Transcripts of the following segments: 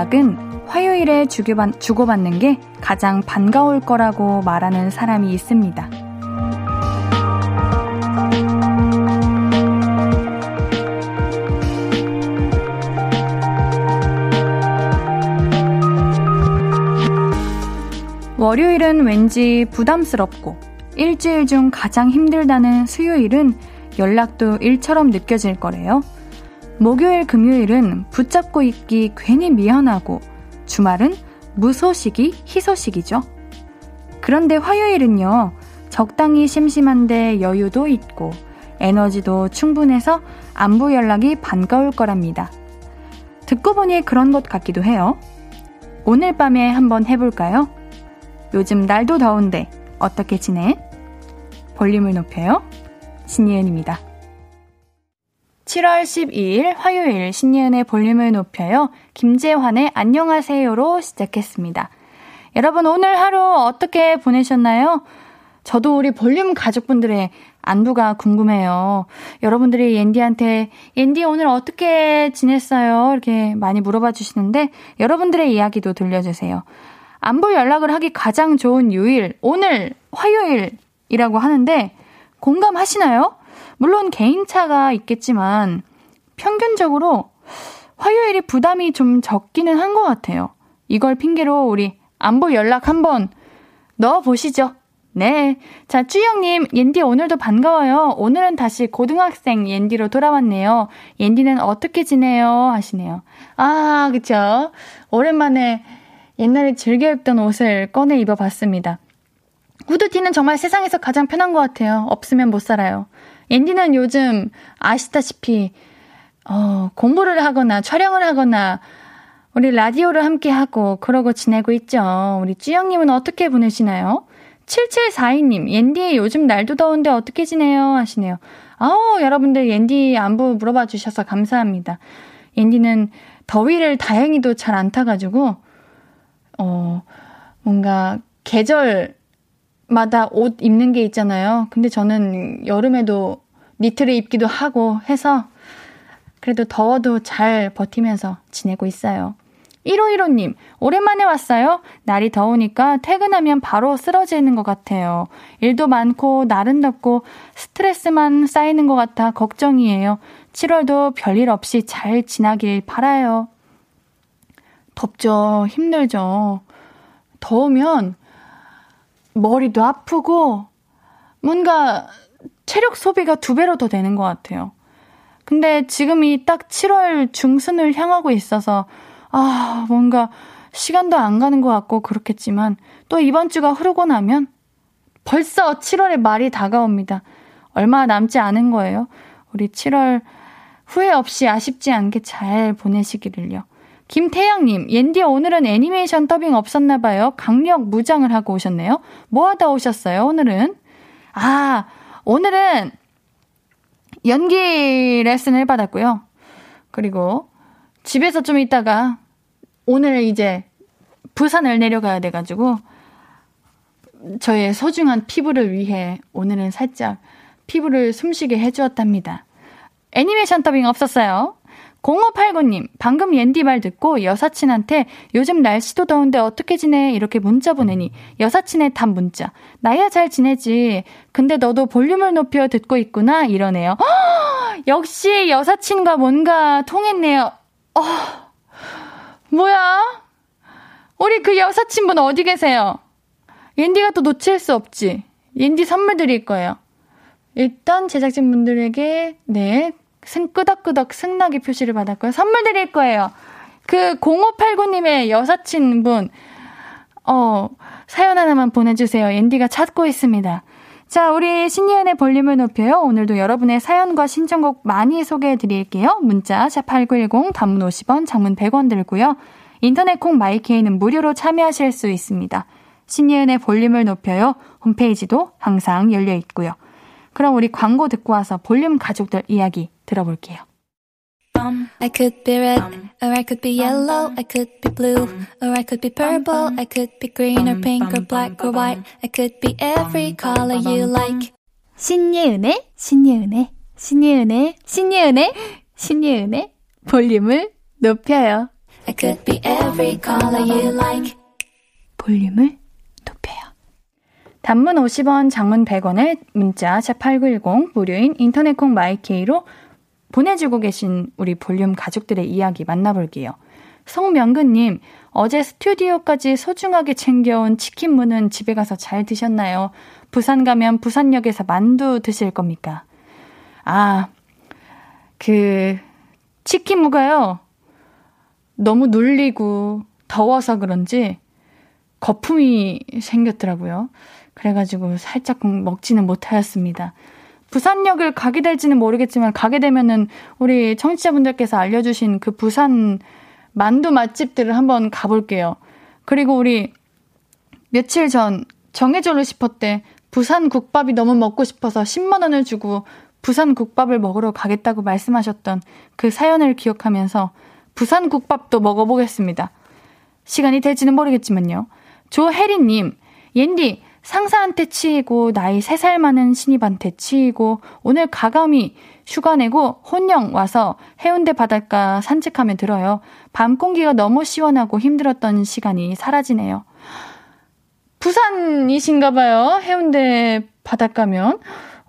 연락은 화요일에 주고받는 게 가장 반가울 거라고 말하는 사람이 있습니다. 월요일은 왠지 부담스럽고 일주일 중 가장 힘들다는 수요일은 연락도 일처럼 느껴질 거래요. 목요일, 금요일은 붙잡고 있기 괜히 미안하고 주말은 무소식이 희소식이죠. 그런데 화요일은요, 적당히 심심한데 여유도 있고 에너지도 충분해서 안부 연락이 반가울 거랍니다. 듣고 보니 그런 것 같기도 해요. 오늘 밤에 한번 해볼까요? 요즘 날도 더운데 어떻게 지내? 볼륨을 높여요. 신예은입니다. 7월 12일 화요일 신예은의 볼륨을 높여요. 김재환의 안녕하세요로 시작했습니다. 여러분 오늘 하루 어떻게 보내셨나요? 저도 우리 볼륨 가족분들의 안부가 궁금해요. 여러분들이 옌디한테 옌디 오늘 어떻게 지냈어요? 이렇게 많이 물어봐 주시는데 여러분들의 이야기도 들려주세요. 안부 연락을 하기 가장 좋은 요일 오늘 화요일이라고 하는데 공감하시나요? 물론 개인차가 있겠지만 평균적으로 화요일이 부담이 좀 적기는 한 것 같아요. 이걸 핑계로 우리 안부 연락 한번 넣어보시죠. 네. 자, 쭈영님, 옌디 오늘도 반가워요. 오늘은 다시 고등학생 옌디로 돌아왔네요. 옌디는 어떻게 지내요? 하시네요. 아, 그쵸. 오랜만에 옛날에 즐겨 입던 옷을 꺼내 입어봤습니다. 후드티는 정말 세상에서 가장 편한 것 같아요. 없으면 못 살아요. 앤디는 요즘 아시다시피, 어, 공부를 하거나 촬영을 하거나 우리 라디오를 함께 하고 그러고 지내고 있죠. 우리 쭈영님은 어떻게 보내시나요? 7742님, 옌디 요즘 날도 더운데 어떻게 지내요? 하시네요. 아우, 여러분들 옌디 안부 물어봐 주셔서 감사합니다. 옌디는 더위를 다행히도 잘 안 타가지고, 어, 뭔가 계절 마다 옷 입는 게 있잖아요. 근데 저는 여름에도 니트를 입기도 하고 해서 그래도 더워도 잘 버티면서 지내고 있어요. 1515님, 오랜만에 왔어요. 날이 더우니까 퇴근하면 바로 쓰러지는 것 같아요. 일도 많고, 날은 덥고, 스트레스만 쌓이는 것 같아 걱정이에요. 7월도 별일 없이 잘 지나길 바라요. 덥죠. 힘들죠. 더우면 머리도 아프고 뭔가 체력 소비가 두 배로 더 되는 것 같아요. 근데 지금이 딱 7월 중순을 향하고 있어서 아, 뭔가 시간도 안 가는 것 같고 그렇겠지만 또 이번 주가 흐르고 나면 벌써 7월의 말이 다가옵니다. 얼마 남지 않은 거예요. 우리 7월 후회 없이 아쉽지 않게 잘 보내시기를요. 김태양님, 옌디 오늘은 애니메이션 더빙 없었나봐요. 강력 무장을 하고 오셨네요. 뭐 하다 오셨어요, 오늘은? 아, 오늘은 연기 레슨을 받았고요. 그리고 집에서 좀 있다가 오늘 이제 부산을 내려가야 돼가지고 저의 소중한 피부를 위해 오늘은 살짝 피부를 숨쉬게 해주었답니다. 애니메이션 더빙 없었어요. 0589님, 방금 옌디 말 듣고 여사친한테 요즘 날씨도 더운데 어떻게 지내? 이렇게 문자 보내니 여사친의 답 문자. 나야 잘 지내지. 근데 너도 볼륨을 높여 듣고 있구나? 이러네요. 허! 역시 여사친과 뭔가 통했네요. 어, 뭐야? 우리 그 여사친분 어디 계세요? 옌디가 또 놓칠 수 없지. 옌디 선물 드릴 거예요. 일단 제작진분들에게 네 승 끄덕끄덕 승낙의 표시를 받았고요. 선물 드릴 거예요. 그 0589님의 여사친분 어 사연 하나만 보내주세요. 앤디가 찾고 있습니다. 자, 우리 신예은의 볼륨을 높여요. 오늘도 여러분의 사연과 신청곡 많이 소개해 드릴게요. 문자 샵8910 단문 50원, 장문 100원 들고요. 인터넷 콩 마이케이는 무료로 참여하실 수 있습니다. 신예은의 볼륨을 높여요. 홈페이지도 항상 열려 있고요. 그럼 우리 광고 듣고 와서 볼륨 가족들 이야기 들어볼게요. I could be red, or I could be yellow, I could be blue, or I could be purple, I could be green or pink or black or white, I could be every color you like. 신예은의, 신예은의, 신예은의, 신예은의, 신예은의 볼륨을 높여요. I could be every color you like. 볼륨을 높여요. 단문 50원, 장문 100원의 문자 샵8910 무료인 인터넷 콩 마이케이로 보내주고 계신 우리 볼륨 가족들의 이야기 만나볼게요. 성명근님, 어제 스튜디오까지 소중하게 챙겨온 치킨 무는 집에 가서 잘 드셨나요? 부산 가면 부산역에서 만두 드실 겁니까? 아, 그, 치킨 무가요. 너무 눌리고 더워서 그런지 거품이 생겼더라고요. 그래가지고 살짝 먹지는 못하였습니다. 부산역을 가게 될지는 모르겠지만 가게 되면은 우리 청취자분들께서 알려주신 그 부산 만두 맛집들을 한번 가볼게요. 그리고 우리 며칠 전 정해줘로 싶었대 부산 국밥이 너무 먹고 싶어서 10만 원을 주고 부산 국밥을 먹으러 가겠다고 말씀하셨던 그 사연을 기억하면서 부산 국밥도 먹어보겠습니다. 시간이 될지는 모르겠지만요. 조혜리님, 옌디, 상사한테 치이고 나이 3살 많은 신입한테 치이고 오늘 가감이 휴가 내고 혼영 와서 해운대 바닷가 산책하며 들어요. 밤 공기가 너무 시원하고 힘들었던 시간이 사라지네요. 부산이신가 봐요. 해운대 바닷가면.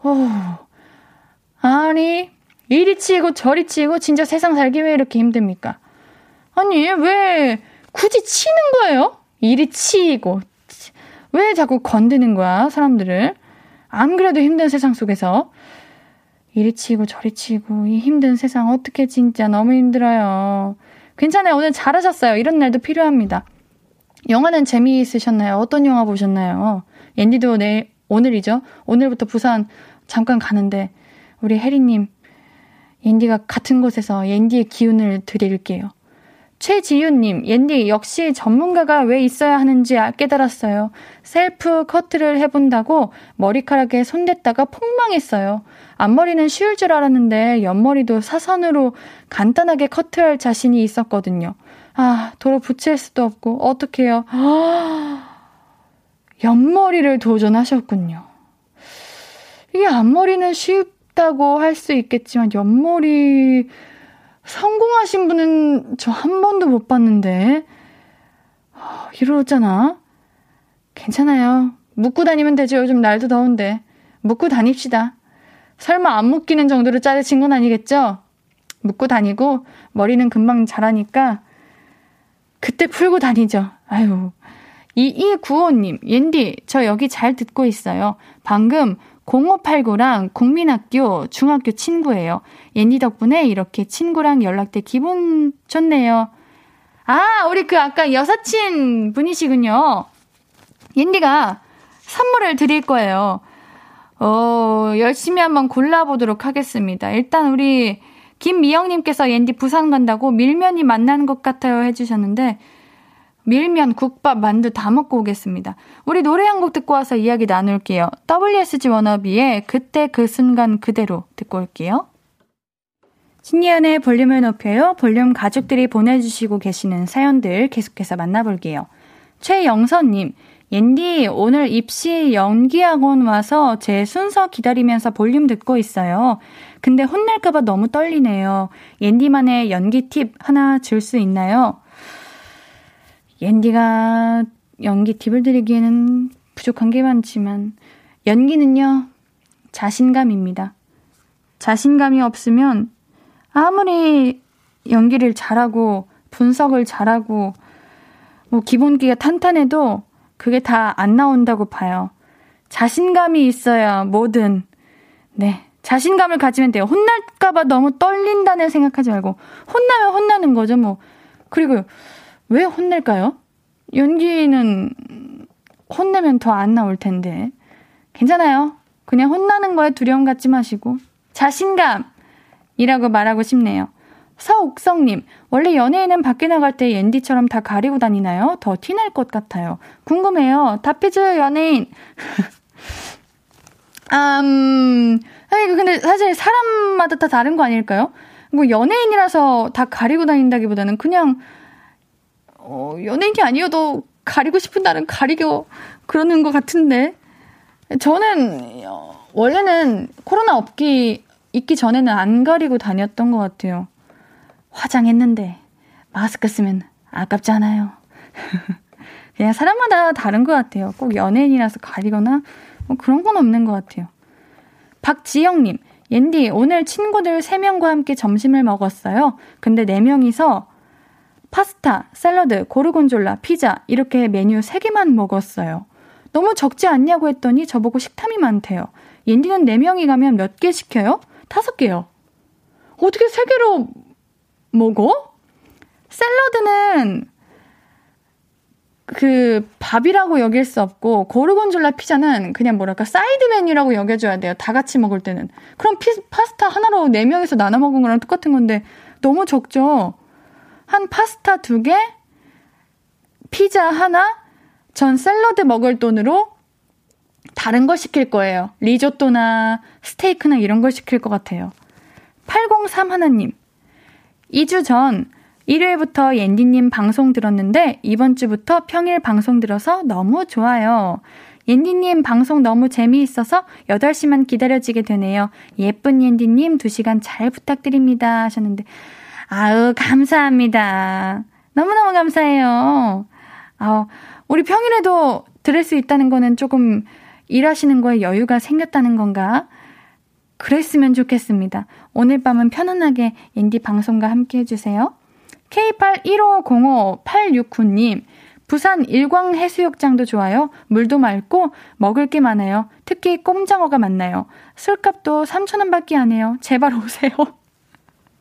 오. 아니, 이리 치이고 저리 치이고 진짜 세상 살기 왜 이렇게 힘듭니까? 아니, 왜 굳이 치는 거예요? 이리 치이고 왜 자꾸 건드는 거야, 사람들을? 안 그래도 힘든 세상 속에서. 이리 치고 저리 치고, 이 힘든 세상 어떻게 진짜 너무 힘들어요. 괜찮아요. 오늘 잘하셨어요. 이런 날도 필요합니다. 영화는 재미있으셨나요? 어떤 영화 보셨나요? 앤디도 내일, 오늘이죠? 오늘부터 부산 잠깐 가는데, 우리 혜리님, 앤디가 같은 곳에서 앤디의 기운을 드릴게요. 최지윤님, 옌디, 역시 전문가가 왜 있어야 하는지 깨달았어요. 셀프 커트를 해본다고 머리카락에 손댔다가 폭망했어요. 앞머리는 쉬울 줄 알았는데 옆머리도 사선으로 간단하게 커트할 자신이 있었거든요. 아, 도로 붙일 수도 없고, 어떡해요. 옆머리를 도전하셨군요. 이게 앞머리는 쉽다고 할 수 있겠지만, 옆머리, 성공하신 분은 저 한 번도 못 봤는데. 어, 이러잖아. 괜찮아요. 묶고 다니면 되죠. 요즘 날도 더운데. 묶고 다닙시다. 설마 안 묶이는 정도로 짜르친 건 아니겠죠? 묶고 다니고 머리는 금방 자라니까 그때 풀고 다니죠. 아유. 2295님, 옌디, 저 여기 잘 듣고 있어요. 방금 0589랑 국민학교 중학교 친구예요. 옌디 덕분에 이렇게 친구랑 연락돼 기분 좋네요. 아, 우리 그 아까 여사친 분이시군요. 옌디가 선물을 드릴 거예요. 어, 열심히 한번 골라보도록 하겠습니다. 일단 우리 김미영님께서 옌디 부산 간다고 밀면이 만나는 것 같아요 해주셨는데, 밀면, 국밥, 만두 다 먹고 오겠습니다. 우리 노래 한 곡 듣고 와서 이야기 나눌게요. WSG 워너비의 그때 그 순간 그대로 듣고 올게요. 신예은의 볼륨을 높여요. 볼륨 가족들이 보내주시고 계시는 사연들 계속해서 만나볼게요. 최영선님, 옌디, 오늘 입시 연기학원 와서 제 순서 기다리면서 볼륨 듣고 있어요. 근데 혼날까봐 너무 떨리네요. 옌디만의 연기 팁 하나 줄 수 있나요? 옌디가 연기 팁을 드리기에는 부족한 게 많지만, 연기는요, 자신감입니다. 자신감이 없으면 아무리 연기를 잘하고 분석을 잘하고 뭐 기본기가 탄탄해도 그게 다 안 나온다고 봐요. 자신감이 있어야 뭐든 네 자신감을 가지면 돼요. 혼날까봐 너무 떨린다는 생각하지 말고 혼나면 혼나는 거죠 뭐. 그리고 왜 혼낼까요? 연기는 혼내면 더 안 나올 텐데. 괜찮아요. 그냥 혼나는 거에 두려움 갖지 마시고. 자신감이라고 말하고 싶네요. 서옥성님, 원래 연예인은 밖에 나갈 때 옌디처럼 다 가리고 다니나요? 더 티날 것 같아요. 궁금해요. 답해줘요, 연예인. 음, 아니, 근데 사실 사람마다 다 다른 거 아닐까요? 뭐 연예인이라서 다 가리고 다닌다기보다는 그냥 어, 연예인이 아니어도 가리고 싶은 날은 가리고 그러는 것 같은데. 저는, 어, 원래는 코로나 없기, 있기 전에는 안 가리고 다녔던 것 같아요. 화장했는데, 마스크 쓰면 아깝잖아요. 그냥 사람마다 다른 것 같아요. 꼭 연예인이라서 가리거나 뭐 그런 건 없는 것 같아요. 박지영님, 옌디, 오늘 친구들 3명과 함께 점심을 먹었어요. 근데 4명이서 파스타, 샐러드, 고르곤졸라, 피자 이렇게 메뉴 3개만 먹었어요. 너무 적지 않냐고 했더니 저보고 식탐이 많대요. 옌디는 4명이 가면 몇 개 시켜요? 5개요. 어떻게 3개로 먹어? 샐러드는 그 밥이라고 여길 수 없고 고르곤졸라 피자는 그냥 뭐랄까 사이드 메뉴라고 여겨줘야 돼요. 다 같이 먹을 때는. 그럼 피, 파스타 하나로 4명이서 나눠 먹은 거랑 똑같은 건데 너무 적죠. 한 파스타 2개, 피자 하나, 전 샐러드 먹을 돈으로 다른 걸 시킬 거예요. 리조또나 스테이크나 이런 걸 시킬 것 같아요. 803 하나님. 2주 전 일요일부터 옌디님 방송 들었는데 이번 주부터 평일 방송 들어서 너무 좋아요. 옌디님 방송 너무 재미있어서 8시만 기다려지게 되네요. 예쁜 옌디님 2시간 잘 부탁드립니다. 하셨는데, 아우, 감사합니다. 너무너무 감사해요. 아우, 우리 평일에도 들을 수 있다는 거는 조금 일하시는 거에 여유가 생겼다는 건가? 그랬으면 좋겠습니다. 오늘 밤은 편안하게 옌디 방송과 함께 해주세요. K81505869님, 부산 일광 해수욕장도 좋아요. 물도 맑고 먹을 게 많아요. 특히 꼼장어가 많나요. 술값도 3,000원 밖에 안 해요. 제발 오세요.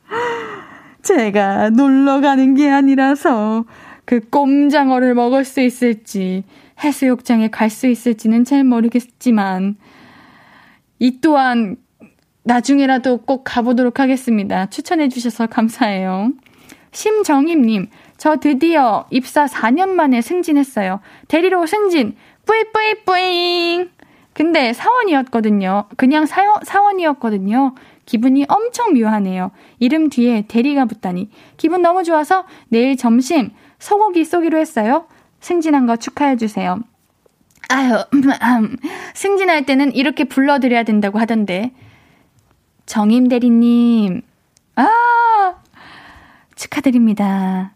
제가 놀러 가는 게 아니라서 그 꼼장어를 먹을 수 있을지 해수욕장에 갈 수 있을지는 잘 모르겠지만 이 또한 나중에라도 꼭 가보도록 하겠습니다. 추천해 주셔서 감사해요. 심정임님, 저 드디어 입사 4년 만에 승진했어요. 대리로 승진, 뿌이뿌이뿌잉! 근데 사원이었거든요. 그냥 사원, 사원이었거든요. 기분이 엄청 묘하네요. 이름 뒤에 대리가 붙다니. 기분 너무 좋아서 내일 점심 소고기 쏘기로 했어요. 승진한 거 축하해주세요. 아유, 승진할 때는 이렇게 불러드려야 된다고 하던데. 정임 대리님, 아, 축하드립니다.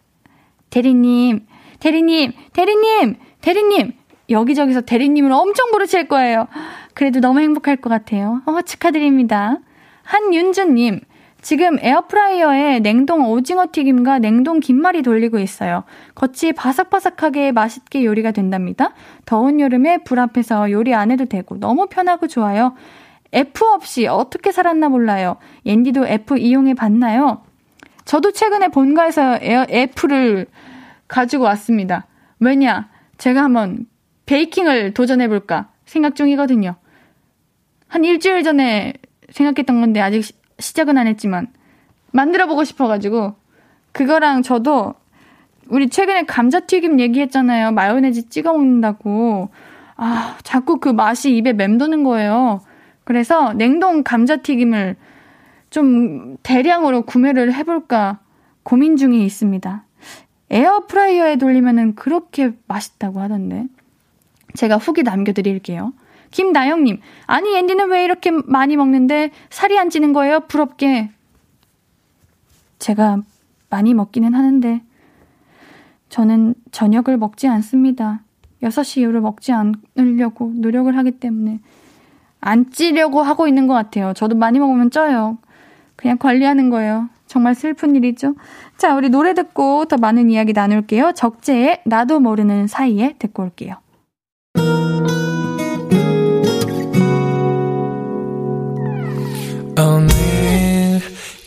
대리님, 대리님, 대리님, 대리님, 여기저기서 대리님을 엄청 부르실 거예요. 그래도 너무 행복할 것 같아요. 어, 축하드립니다. 한윤주님, 지금 에어프라이어에 냉동 오징어 튀김과 냉동 김말이 돌리고 있어요. 겉이 바삭바삭하게 맛있게 요리가 된답니다. 더운 여름에 불 앞에서 요리 안 해도 되고 너무 편하고 좋아요. F 없이 어떻게 살았나 몰라요. 옌디도 F 이용해 봤나요? 저도 최근에 본가에서 에어, F를 가지고 왔습니다. 왜냐? 제가 한번 베이킹을 도전해볼까 생각 중이거든요. 한 일주일 전에 생각했던 건데 아직 시작은 안 했지만 만들어 보고 싶어가지고 그거랑 저도 우리 최근에 감자튀김 얘기했잖아요. 마요네즈 찍어 먹는다고. 아, 자꾸 그 맛이 입에 맴도는 거예요. 그래서 냉동 감자튀김을 좀 대량으로 구매를 해볼까 고민 중에 있습니다. 에어프라이어에 돌리면은 그렇게 맛있다고 하던데. 제가 후기 남겨드릴게요. 김나영님, 아니, 앤디는 왜 이렇게 많이 먹는데 살이 안 찌는 거예요? 부럽게. 제가 많이 먹기는 하는데, 저는 저녁을 먹지 않습니다. 6시 이후로 먹지 않으려고 노력을 하기 때문에 안 찌려고 하고 있는 것 같아요. 저도 많이 먹으면 쪄요. 그냥 관리하는 거예요. 정말 슬픈 일이죠. 자, 우리 노래 듣고 더 많은 이야기 나눌게요. 적재의 나도 모르는 사이에 듣고 올게요.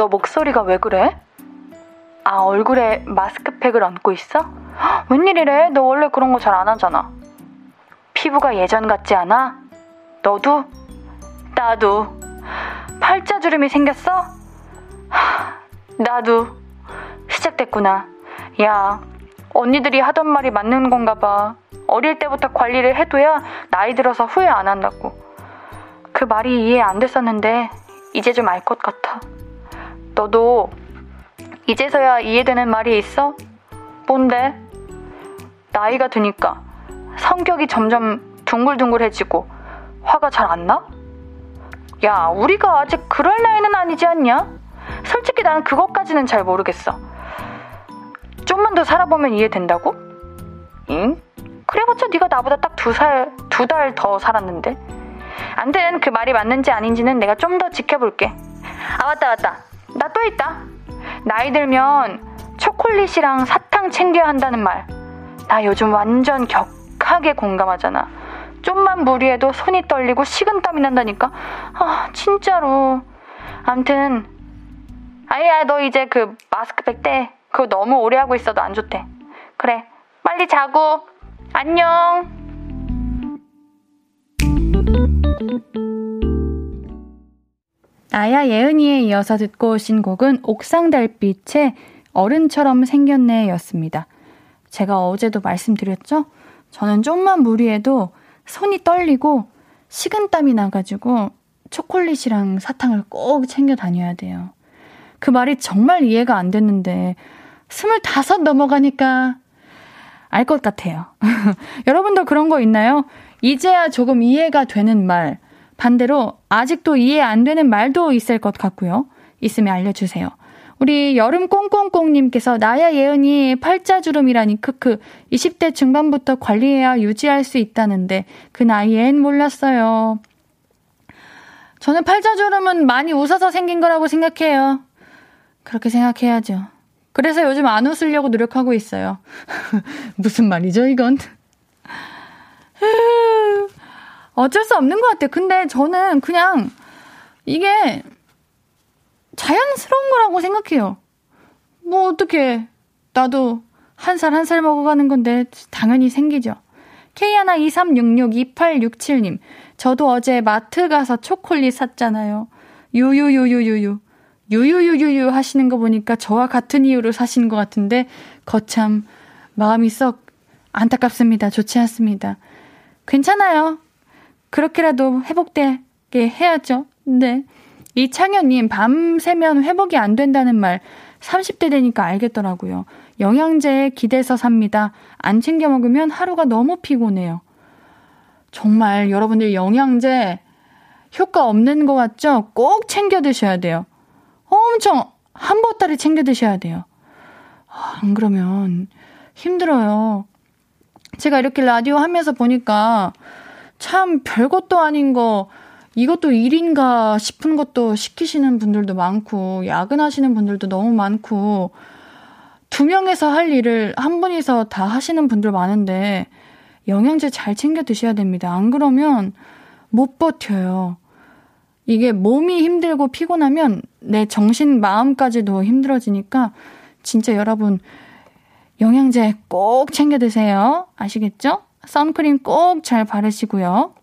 너 목소리가 왜 그래? 아, 얼굴에 마스크팩을 얹고 있어? 웬일이래? 너 원래 그런 거 잘 안 하잖아. 피부가 예전 같지 않아? 너도? 나도. 팔자주름이 생겼어? 하, 나도. 시작됐구나. 야, 언니들이 하던 말이 맞는 건가 봐. 어릴 때부터 관리를 해둬야 나이 들어서 후회 안 한다고. 그 말이 이해 안 됐었는데, 이제 좀 알 것 같아. 너도 이제서야 이해되는 말이 있어? 뭔데? 나이가 드니까 성격이 점점 둥글둥글해지고 화가 잘 안 나? 야, 우리가 아직 그럴 나이는 아니지 않냐? 솔직히 나는 그것까지는 잘 모르겠어. 좀만 더 살아보면 이해된다고? 응? 그래봤자 네가 나보다 딱 두 살, 두 달 더 살았는데. 안된 그 말이 맞는지 아닌지는 내가 좀 더 지켜볼게. 아, 맞다, 맞다. 나 또 있다. 나이 들면 초콜릿이랑 사탕 챙겨야 한다는 말. 나 요즘 완전 격하게 공감하잖아. 좀만 무리해도 손이 떨리고 식은땀이 난다니까. 아, 진짜로. 암튼, 아야, 너 이제 그 마스크팩 떼. 그거 너무 오래 하고 있어도 안 좋대. 그래, 빨리 자고. 안녕. 나야 예은이에 이어서 듣고 오신 곡은 옥상 달빛의 어른처럼 생겼네 였습니다. 제가 어제도 말씀드렸죠? 저는 좀만 무리해도 손이 떨리고 식은땀이 나가지고 초콜릿이랑 사탕을 꼭 챙겨 다녀야 돼요. 그 말이 정말 이해가 안 됐는데, 스물다섯 넘어가니까 알 것 같아요. 여러분도 그런 거 있나요? 이제야 조금 이해가 되는 말, 반대로 아직도 이해 안 되는 말도 있을 것 같고요. 있으면 알려주세요. 우리 여름 꽁꽁꽁님께서 나야 예은이 팔자주름이라니 크크 20대 중반부터 관리해야 유지할 수 있다는데 그 나이엔 몰랐어요. 저는 팔자주름은 많이 웃어서 생긴 거라고 생각해요. 그렇게 생각해야죠. 그래서 요즘 안 웃으려고 노력하고 있어요. 무슨 말이죠, 이건? 어쩔 수 없는 것 같아요. 근데 저는 그냥 이게 자연스러운 거라고 생각해요. 뭐 어떻게 나도 한 살 한살 먹어가는 건데 당연히 생기죠. K123662867님, 저도 어제 마트 가서 초콜릿 샀잖아요. 유유유유유유. 유유유유유 하시는 거 보니까 저와 같은 이유로 사시는 것 같은데, 거참, 마음이 썩 안타깝습니다. 좋지 않습니다. 괜찮아요. 그렇게라도 회복되게 해야죠. 네. 이창현님, 밤새면 회복이 안 된다는 말 30대 되니까 알겠더라고요. 영양제에 기대서 삽니다. 안 챙겨 먹으면 하루가 너무 피곤해요. 정말 여러분들 영양제 효과 없는 것 같죠? 꼭 챙겨 드셔야 돼요. 엄청 한 보따리 챙겨 드셔야 돼요. 아, 안 그러면 힘들어요. 제가 이렇게 라디오 하면서 보니까 참 별것도 아닌 거 이것도 일인가 싶은 것도 시키시는 분들도 많고 야근하시는 분들도 너무 많고 두 명에서 할 일을 한 분이서 다 하시는 분들 많은데 영양제 잘 챙겨 드셔야 됩니다. 안 그러면 못 버텨요. 이게 몸이 힘들고 피곤하면 내 정신 마음까지도 힘들어지니까 진짜 여러분 영양제 꼭 챙겨 드세요. 아시겠죠? 선크림 꼭 잘 바르시고요.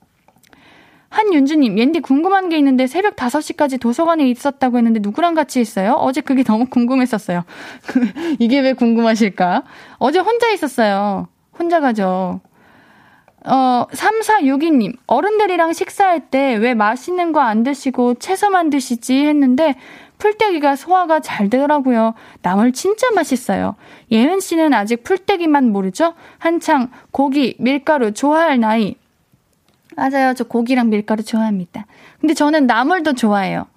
한윤주님, 옌디 궁금한 게 있는데 새벽 5시까지 도서관에 있었다고 했는데 누구랑 같이 있어요? 어제 그게 너무 궁금했었어요. 이게 왜 궁금하실까? 어제 혼자 있었어요. 혼자 가죠. 어, 3462님, 어른들이랑 식사할 때 왜 맛있는 거 안 드시고 채소만 드시지 했는데 풀떼기가 소화가 잘 되더라고요. 나물 진짜 맛있어요. 예은 씨는 아직 풀떼기만 모르죠? 한창 고기, 밀가루 좋아할 나이. 맞아요. 저 고기랑 밀가루 좋아합니다. 근데 저는 나물도 좋아해요.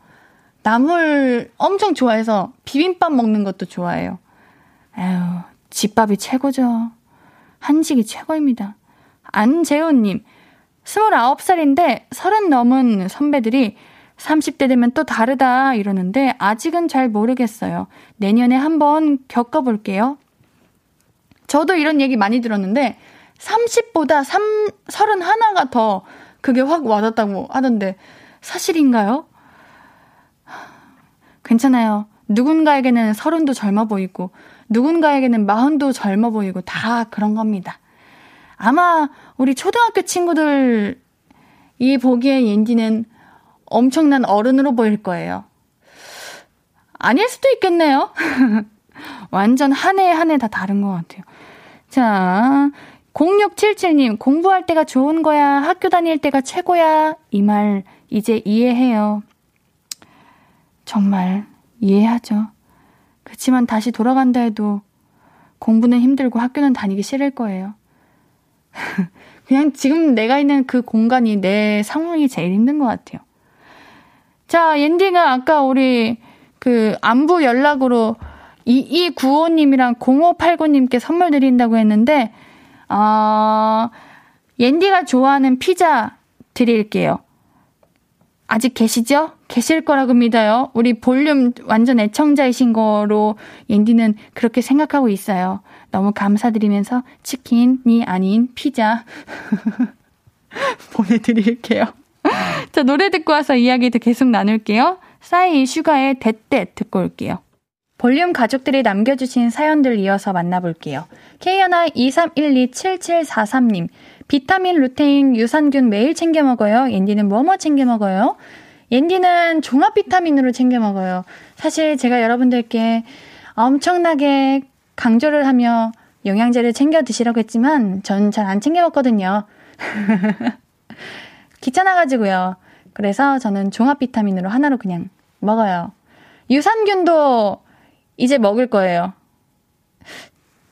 나물 엄청 좋아해서 비빔밥 먹는 것도 좋아해요. 아유, 집밥이 최고죠. 한식이 최고입니다. 안재훈님, 29살인데 30 넘은 선배들이 30대 되면 또 다르다 이러는데 아직은 잘 모르겠어요. 내년에 한번 겪어볼게요. 저도 이런 얘기 많이 들었는데 30보다 3, 31가 더 그게 확 와닿다고 하던데 사실인가요? 괜찮아요. 누군가에게는 서른도 젊어 보이고 누군가에게는 마흔도 젊어 보이고 다 그런 겁니다. 아마 우리 초등학교 친구들 이 보기에 옌디는 엄청난 어른으로 보일 거예요. 아닐 수도 있겠네요. 완전 한 해 한 해 다 다른 것 같아요. 자, 0677님, 공부할 때가 좋은 거야, 학교 다닐 때가 최고야. 이 말 이제 이해해요. 정말 이해하죠. 그치만 다시 돌아간다 해도 공부는 힘들고 학교는 다니기 싫을 거예요. 그냥 지금 내가 있는 그 공간이 내 상황이 제일 힘든 것 같아요. 자, 옌디가 아까 우리 그 안부 연락으로 2295님이랑 0589님께 선물 드린다고 했는데, 어, 옌디가 좋아하는 피자 드릴게요. 아직 계시죠? 계실 거라고 믿어요. 우리 볼륨 완전 애청자이신 거로 옌디는 그렇게 생각하고 있어요. 너무 감사드리면서 치킨이 아닌 피자 보내드릴게요. 자, 노래 듣고 와서 이야기도 계속 나눌게요. 싸이 슈가의 대떼 듣고 올게요. 볼륨 가족들이 남겨주신 사연들 이어서 만나볼게요. K하나 23127743님, 비타민, 루테인, 유산균 매일 챙겨 먹어요. 옌디는 뭐뭐 챙겨 먹어요? 옌디는 종합 비타민으로 챙겨 먹어요. 사실 제가 여러분들께 엄청나게 강조를 하며 영양제를 챙겨 드시라고 했지만 전 잘 안 챙겨 먹거든요. 귀찮아가지고요. 그래서 저는 종합 비타민으로 하나로 그냥 먹어요. 유산균도 이제 먹을 거예요.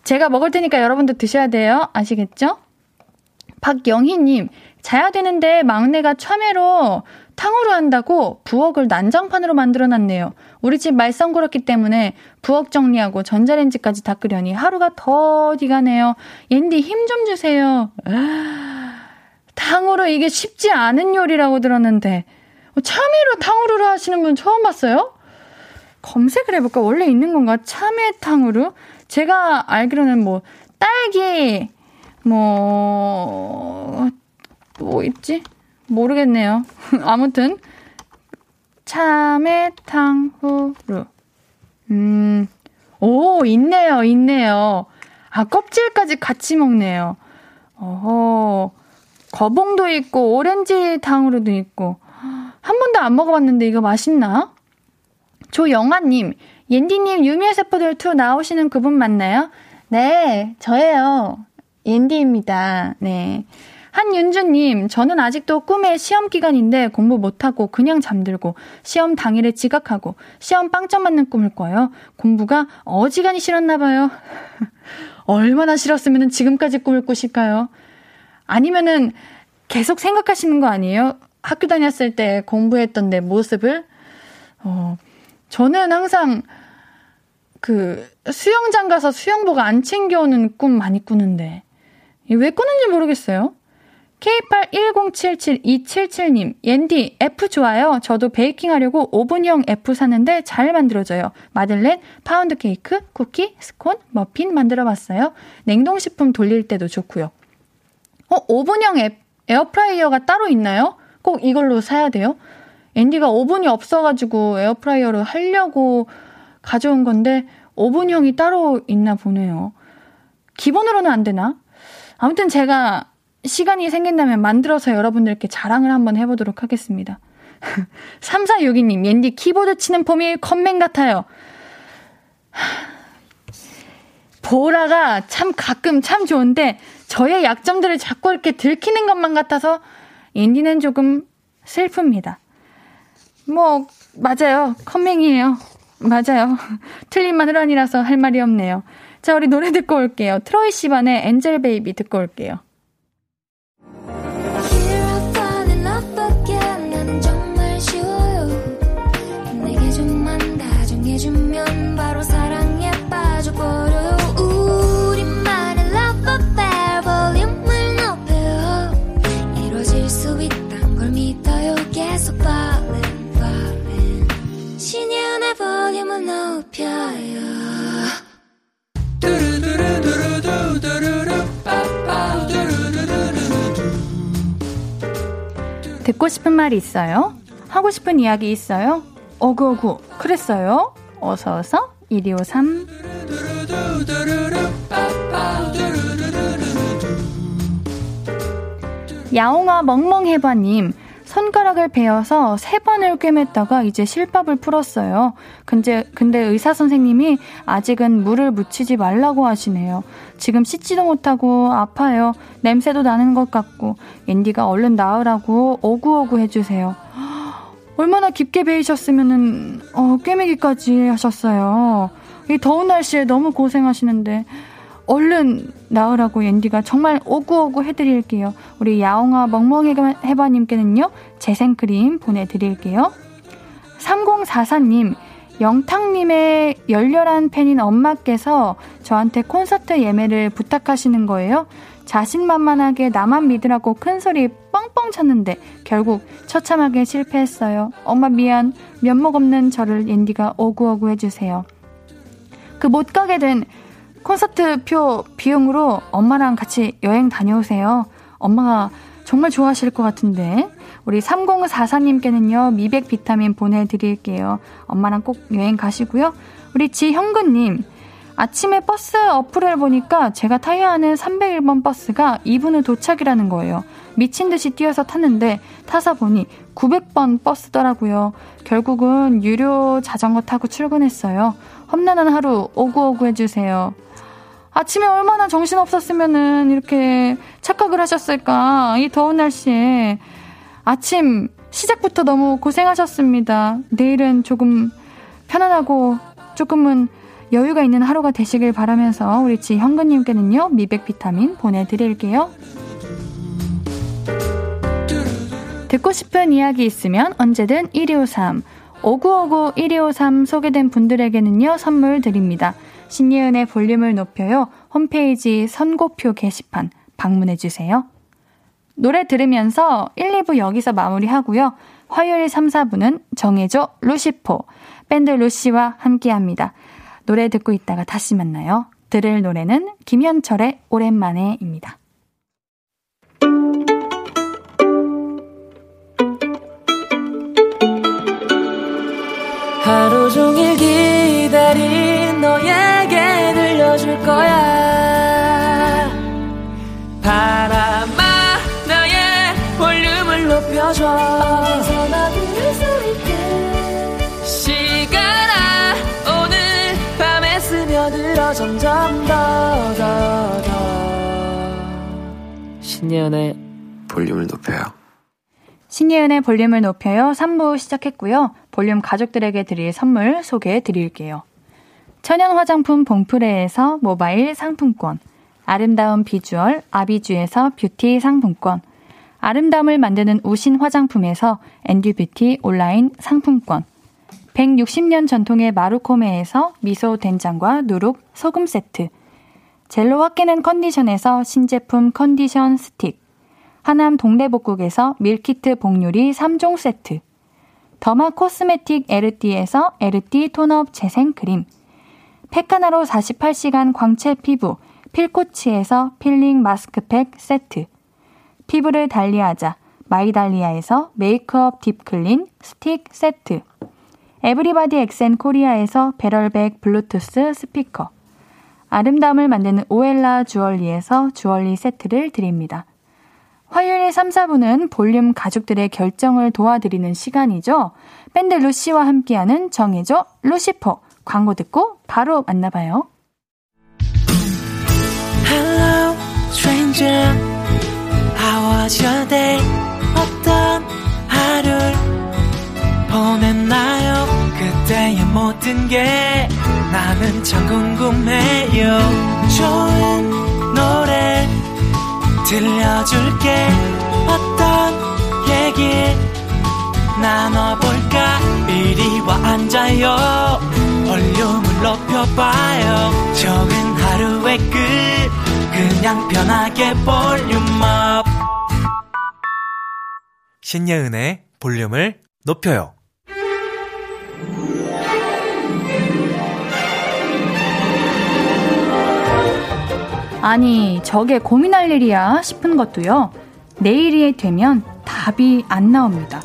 제가 먹을 테니까 여러분도 드셔야 돼요. 아시겠죠? 박영희님, 자야 되는데 막내가 참외로 탕후루 한다고 부엌을 난장판으로 만들어 놨네요. 우리 집 말썽 그렇기 때문에 부엌 정리하고 전자레인지까지 닦으려니 하루가 더 어디가네요. 옌디 힘 좀 주세요. 탕후루 이게 쉽지 않은 요리라고 들었는데 참외로 탕후루를 하시는 분 처음 봤어요? 검색을 해볼까? 원래 있는 건가? 참외 탕후루? 제가 알기로는 뭐 딸기 뭐, 뭐 있지? 모르겠네요. 아무튼, 참외 탕후루. 음, 오, 있네요, 있네요. 아, 껍질까지 같이 먹네요. 어허, 거봉도 있고, 오렌지 탕후루도 있고. 한 번도 안 먹어봤는데 이거 맛있나? 조영아님, 옌디님 유미의 세포들 2 나오시는 그분 맞나요? 네, 저예요. 옌디입니다. 네. 한윤주님, 저는 아직도 꿈에 시험 기간인데 공부 못하고 그냥 잠들고 시험 당일에 지각하고 시험 빵점 맞는 꿈을 꿔요. 공부가 어지간히 싫었나봐요. 얼마나 싫었으면 지금까지 꿈을 꾸실까요? 아니면은 계속 생각하시는 거 아니에요? 학교 다녔을 때 공부했던 내 모습을? 어, 저는 항상 그 수영장 가서 수영복 안 챙겨오는 꿈 많이 꾸는데 왜 꾸는지 모르겠어요. K81077277님, 옌디, 에프 좋아요. 저도 베이킹 하려고 오븐형 에프 샀는데 잘 만들어져요. 마들렌, 파운드 케이크, 쿠키, 스콘, 머핀 만들어 봤어요. 냉동식품 돌릴 때도 좋고요. 어, 오븐형 에, 에어프라이어가 따로 있나요? 꼭 이걸로 사야 돼요? 옌디가 오븐이 없어가지고 에어프라이어를 하려고 가져온 건데 오븐형이 따로 있나 보네요. 기본으로는 안 되나? 아무튼 제가 시간이 생긴다면 만들어서 여러분들께 자랑을 한번 해보도록 하겠습니다. 3462님, 옌디 키보드 치는 폼이 컴맹 같아요. 보라가 참 가끔 참 좋은데 저의 약점들을 자꾸 이렇게 들키는 것만 같아서 옌디는 조금 슬픕니다. 뭐, 맞아요. 컴맹이에요. 맞아요. 틀린 말은 아니라서 할 말이 없네요. 자, 우리 노래 듣고 올게요. 트로이 시반의 Angel Baby 듣고 올게요. 듣고 싶은 말이 있어요? 하고 싶은 이야기 있어요? 어구어구, 그랬어요? 어서어서 1253 야옹아 멍멍해봐님 손가락을 베어서 세 번을 꿰맸다가 이제 실밥을 풀었어요. 근데, 근데 의사 선생님이 아직은 물을 묻히지 말라고 하시네요. 지금 씻지도 못하고 아파요. 냄새도 나는 것 같고. 앤디가 얼른 나으라고 오구오구 해주세요. 얼마나 깊게 베이셨으면은, 어, 꿰매기까지 하셨어요. 이 더운 날씨에 너무 고생하시는데, 얼른 나으라고 앤디가 정말 오구오구 해드릴게요. 우리 야옹아 멍멍해바님께는요, 재생크림 보내드릴게요. 3044님, 영탁님의 열렬한 팬인 엄마께서 저한테 콘서트 예매를 부탁하시는 거예요. 자신만만하게 나만 믿으라고 큰 소리 뻥뻥 쳤는데 결국 처참하게 실패했어요. 엄마 미안. 면목 없는 저를 앤디가 오구오구 해주세요. 그 못 가게 된 콘서트 표 비용으로 엄마랑 같이 여행 다녀오세요. 엄마가 정말 좋아하실 것 같은데. 우리 3044님께는요, 미백 비타민 보내드릴게요. 엄마랑 꼭 여행 가시고요. 우리 지형근님, 아침에 버스 어플을 보니까 제가 타야 하는 301번 버스가 2분 후 도착이라는 거예요. 미친 듯이 뛰어서 탔는데 타서 보니 900번 버스더라고요. 결국은 유료 자전거 타고 출근했어요. 험난한 하루 오구오구 해주세요. 아침에 얼마나 정신 없었으면은 이렇게 착각을 하셨을까. 이 더운 날씨에. 아침 시작부터 너무 고생하셨습니다. 내일은 조금 편안하고 조금은 여유가 있는 하루가 되시길 바라면서 우리 지현근님께는요, 미백 비타민 보내드릴게요. 듣고 싶은 이야기 있으면 언제든 1253, 5959 1253 소개된 분들에게는요, 선물 드립니다. 신예은의 볼륨을 높여요. 홈페이지 선고표 게시판 방문해 주세요. 노래 들으면서 1, 2부 여기서 마무리하고요. 화요일 3, 4부는 정해줘 루시포 밴드 루시와 함께합니다. 노래 듣고 있다가 다시 만나요. 들을 노래는 김현철의 오랜만에입니다. 하루 종일 기다린 너에게 들려줄 거야. 바람아 나의 볼륨을 높여줘. 어디서나 들을 수 있게. 시간아 오늘 밤에 스며들어 점점 더 더 더. 신예은의 볼륨을 높여요. 신예은의 볼륨을 높여요. 3부 시작했고요. 볼륨 가족들에게 드릴 선물 소개해 드릴게요. 천연 화장품 봉프레에서 모바일 상품권, 아름다운 비주얼 아비주에서 뷰티 상품권, 아름다움을 만드는 우신 화장품에서 엔듀뷰티 온라인 상품권, 160년 전통의 마루코메에서 미소 된장과 누룩 소금 세트, 젤로 확 깨는 컨디션에서 신제품 컨디션 스틱, 하남 동래복국에서 밀키트 복요리 3종 세트, 더마 코스메틱 에르띠에서 에르띠 톤업 재생크림 페카나로 48시간 광채 피부 필코치에서 필링 마스크팩 세트 피부를 달리하자 마이달리아에서 메이크업 딥클린 스틱 세트 에브리바디 엑센 코리아에서 배럴백 블루투스 스피커 아름다움을 만드는 오엘라 주얼리에서 주얼리 세트를 드립니다. 화요일 3, 4부는 볼륨 가족들의 결정을 도와드리는 시간이죠. 밴드 루시와 함께하는 정해줘 루시퍼 광고 듣고 바로 만나봐요. Hello, stranger. How was your day? 어떤 하루를 보냈나요? 그때의 모든 게 나는 참 궁금해요. 좋은 노래 들려줄게 어떤 얘기 나눠볼까 이리 와 앉아요 볼륨을 높여봐요 적은 하루의 끝 그냥 편하게 볼륨업 신예은의 볼륨을 높여요 아니, 저게 고민할 일이야 싶은 것도요. 내일이 되면 답이 안 나옵니다.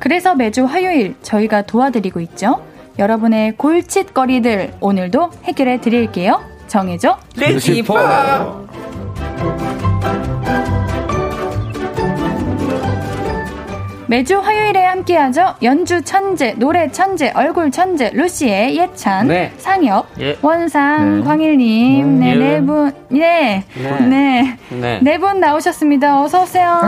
그래서 매주 화요일 저희가 도와드리고 있죠. 여러분의 골칫거리들 오늘도 해결해 드릴게요. 정해줘. 레시퍼! 매주 화요일에 함께하죠. 연주 천재, 노래 천재, 얼굴 천재, 루시의 예찬, 네. 상혁, 예. 원상, 네. 광일님, 네, 네 분, 네, 네, 네, 네, 네 분 나오셨습니다. 어서 오세요.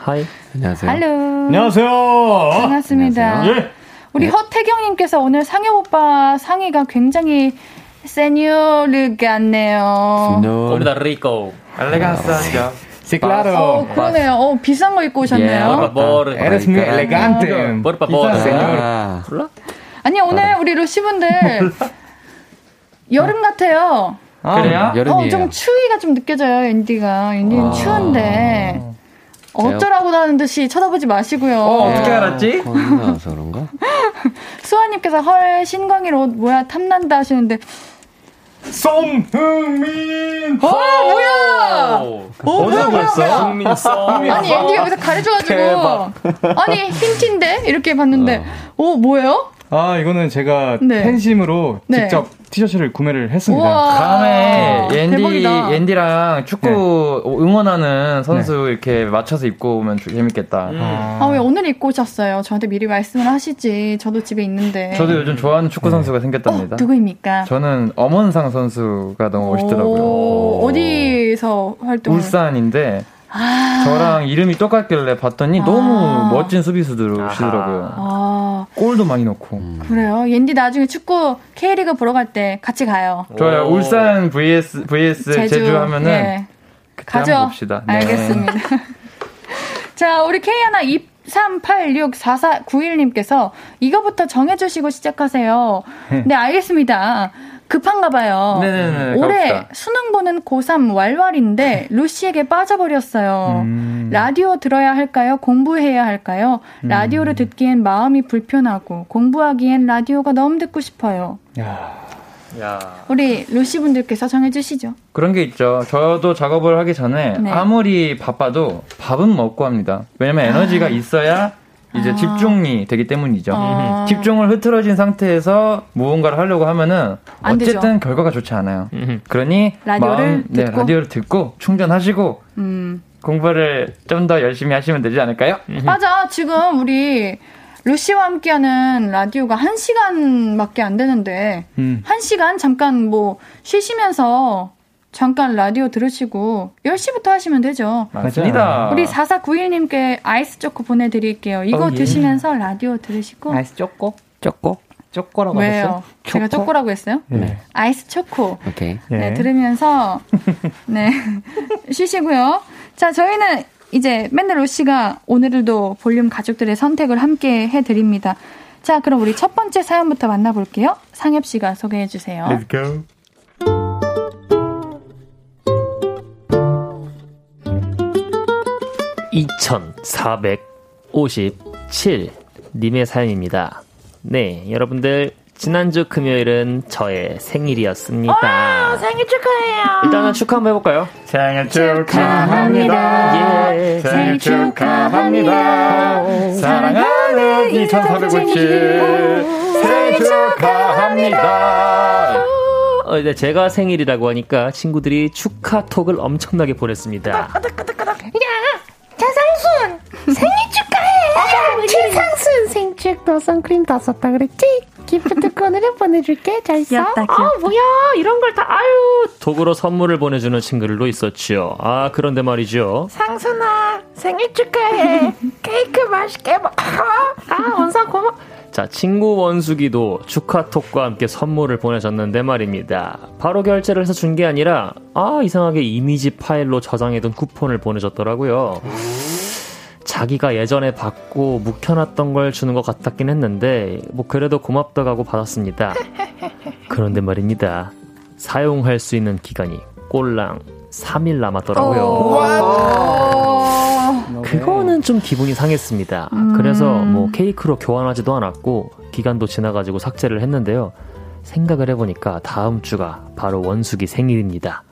Hi, 안녕하세요. Hello. 안녕하세요. 반갑습니다. 안녕하세요. 예. 우리 네. 허태경님께서 오늘 상혁 오빠 상의가 굉장히 señor 같네요. 오르다 리코. elegance하죠. Sí, claro. 어, 그러네요. 어, 비싼 거 입고 오셨네요. Eres muy elegante. Por favor. señor. 아니, 오늘 우리 루시분들 여름 같아요. 아, 그래요? 어, 좀 추위가 좀 느껴져요, 옌디가. 옌디는 아. 추운데. 어쩌라고 하는 듯이 쳐다보지 마시고요. 어, 어떻게 알았지? 건너서 그런가? 수아님께서 헐, 신광일 옷 뭐야, 탐난다 하시는데. 송흥민! 어, 뭐야! 어, 뭐야, 뭐야, 뭐야! 아니, 앤디가 여기서 가려줘가지고. 아니, 힌트인데? 이렇게 봤는데. 어, 어 뭐예요? 아, 이거는 제가 네. 팬심으로 네. 직접 티셔츠를 구매를 했습니다. 다음에 옌디, 옌디랑 축구 네. 응원하는 선수 네. 이렇게 맞춰서 입고 오면 재밌겠다. 음. 아. 아, 왜 오늘 입고 오셨어요? 저한테 미리 말씀을 하시지. 저도 집에 있는데. 저도 요즘 좋아하는 축구 네. 선수가 생겼답니다. 어, 누구입니까? 저는 엄원상 선수가 너무 멋있더라고요. 어디서 활동? 울산인데 아~ 저랑 이름이 똑같길래 봤더니 아~ 너무 멋진 수비수들이시더라고요. 아~ 골도 많이 넣고. 음. 그래요? 옌디 나중에 축구 K리그 보러 갈 때 같이 가요. 좋아요. 울산 vs vs 제주, 제주 하면은 네. 가죠. 봅시다. 네. 알겠습니다. 자, 우리 K 하나 23864491님께서 이거부터 정해주시고 시작하세요. 네, 알겠습니다. 급한가 봐요. 네네네. 올해 가봅시다. 수능 보는 고3 왈왈인데 루시에게 빠져버렸어요. 음. 라디오 들어야 할까요? 공부해야 할까요? 음. 라디오를 듣기엔 마음이 불편하고 공부하기엔 라디오가 너무 듣고 싶어요. 야. 야. 우리 루시 분들께서 정해주시죠. 그런 게 있죠. 저도 작업을 하기 전에 네. 아무리 바빠도 밥은 먹고 합니다. 왜냐면 에너지가 아. 있어야 이제 아. 집중이 되기 때문이죠. 아. 집중을 흐트러진 상태에서 무언가를 하려고 하면은 어쨌든. 결과가 좋지 않아요. 그러니 라디오를 마음, 네, 듣고. 라디오를 듣고 충전하시고 음. 공부를 좀 더 열심히 하시면 되지 않을까요? 맞아. 지금 우리 루시와 함께하는 라디오가 1시간밖에 안 되는데 음. 1시간 잠깐 뭐 쉬시면서 잠깐 라디오 들으시고 10시부터 하시면 되죠. 맞습니다. 우리 4491님께 아이스 초코 보내드릴게요. 이거 어, 예. 드시면서 라디오 들으시고. 아이스 초코? 초코? 초코라고 왜요? 했어요? 제가 초코? 초코라고 했어요? 네. 아이스 초코. 오케이. 네, 네. 들으면서 네 쉬시고요. 자, 저희는 이제 맨날 로씨가 오늘도 볼륨 가족들의 선택을 함께 해드립니다. 자, 그럼 우리 첫 번째 사연부터 만나볼게요. 상엽 씨가 소개해 주세요. Let's go. 2457 님의 사연입니다. 네, 여러분들, 지난주 금요일은 저의 생일이었습니다. 와, 생일 축하해요. 일단은 축하 한번 해볼까요? 생일 축하합니다. 예. 생일 축하합니다. 사랑하는 2457 생일 축하합니다. 어, 네, 제가 생일이라고 하니까 친구들이 축하 톡을 엄청나게 보냈습니다. 야, 자상순 생일 축하해. 최상순 생축 너 선크림 다 썼다 그랬지? 기프트콘으로 보내줄게. 잘 써. 귀엽다, 귀엽다. 아 뭐야 이런 걸 다 아유. 톡으로 선물을 보내주는 친구들도 있었죠. 아 그런데 말이죠. 상순아 생일 축하해. 케이크 맛있게 먹어. 아 원상 고마. 자, 친구 원숙이도 축하톡과 함께 선물을 보내줬는데 말입니다. 바로 결제를 해서 준 게 아니라, 아, 이상하게 이미지 파일로 저장해둔 쿠폰을 보내줬더라고요. 자기가 예전에 받고 묵혀놨던 걸 주는 것 같았긴 했는데, 뭐, 그래도 고맙다고 받았습니다. 그런데 말입니다. 사용할 수 있는 기간이 꼴랑 3일 남았더라고요. 그거는 좀 기분이 상했습니다. 음. 그래서 뭐 케이크로 교환하지도 않았고 기간도 지나가지고 삭제를 했는데요. 생각을 해보니까 다음 주가 바로 원숙이 생일입니다.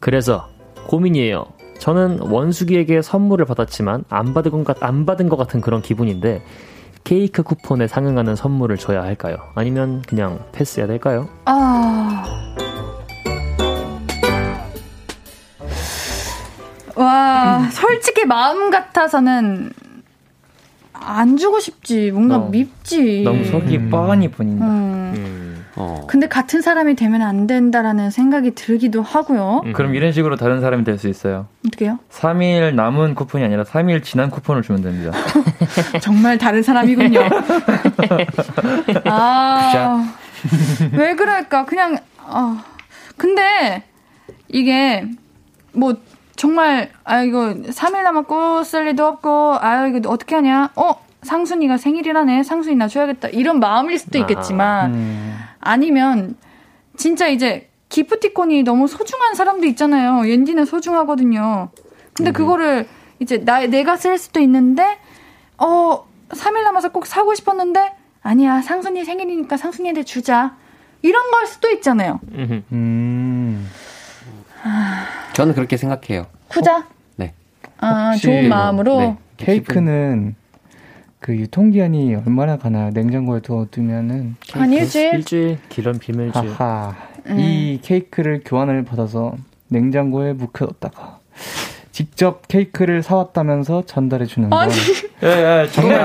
그래서 고민이에요. 저는 원숙이에게 선물을 받았지만 안 받은 것, 안 받은 것 같은 그런 기분인데 케이크 쿠폰에 상응하는 선물을 줘야 할까요? 아니면 그냥 패스해야 될까요? 아. 와, 솔직히 마음 같아서는 안 주고 싶지. 뭔가 어, 밉지. 너무 속이 음. 뻔히 보인다. 음. 음. 어. 근데 같은 사람이 되면 안 된다라는 생각이 들기도 하고요. 음. 그럼 이런 식으로 다른 사람이 될 수 있어요. 어떻게요? 3일 남은 쿠폰이 아니라 3일 지난 쿠폰을 주면 됩니다. 정말 다른 사람이군요. 아. 왜 그럴까? 그냥, 아. 근데 이게 뭐 정말 아 이거 3일 남았고 쓸 리도 없고 아 이거 어떻게 하냐? 어 상순이가 생일이라네. 상순이 나 줘야겠다. 이런 마음일 수도 있겠지만 아, 음. 아니면 진짜 이제 기프티콘이 너무 소중한 사람도 있잖아요. 옌디는 소중하거든요. 근데 음. 그거를 이제 나 내가 쓸 수도 있는데 어 3일 남아서 꼭 사고 싶었는데 아니야 상순이 생일이니까 상순이한테 주자. 이런 걸 수도 있잖아요. 음. 저는 그렇게 생각해요. 후자? 어? 네. 아, 좋은 마음으로? 네. 케이크는 그 유통기한이 얼마나 가나요? 냉장고에 두두면은 한 일주일? 일주일, 기름 비밀 주일. 하하. 음. 이 케이크를 교환을 받아서 냉장고에 묵혀뒀다가 직접 케이크를 사왔다면서 전달해 주는 건. 아니. 예, 예, 정말.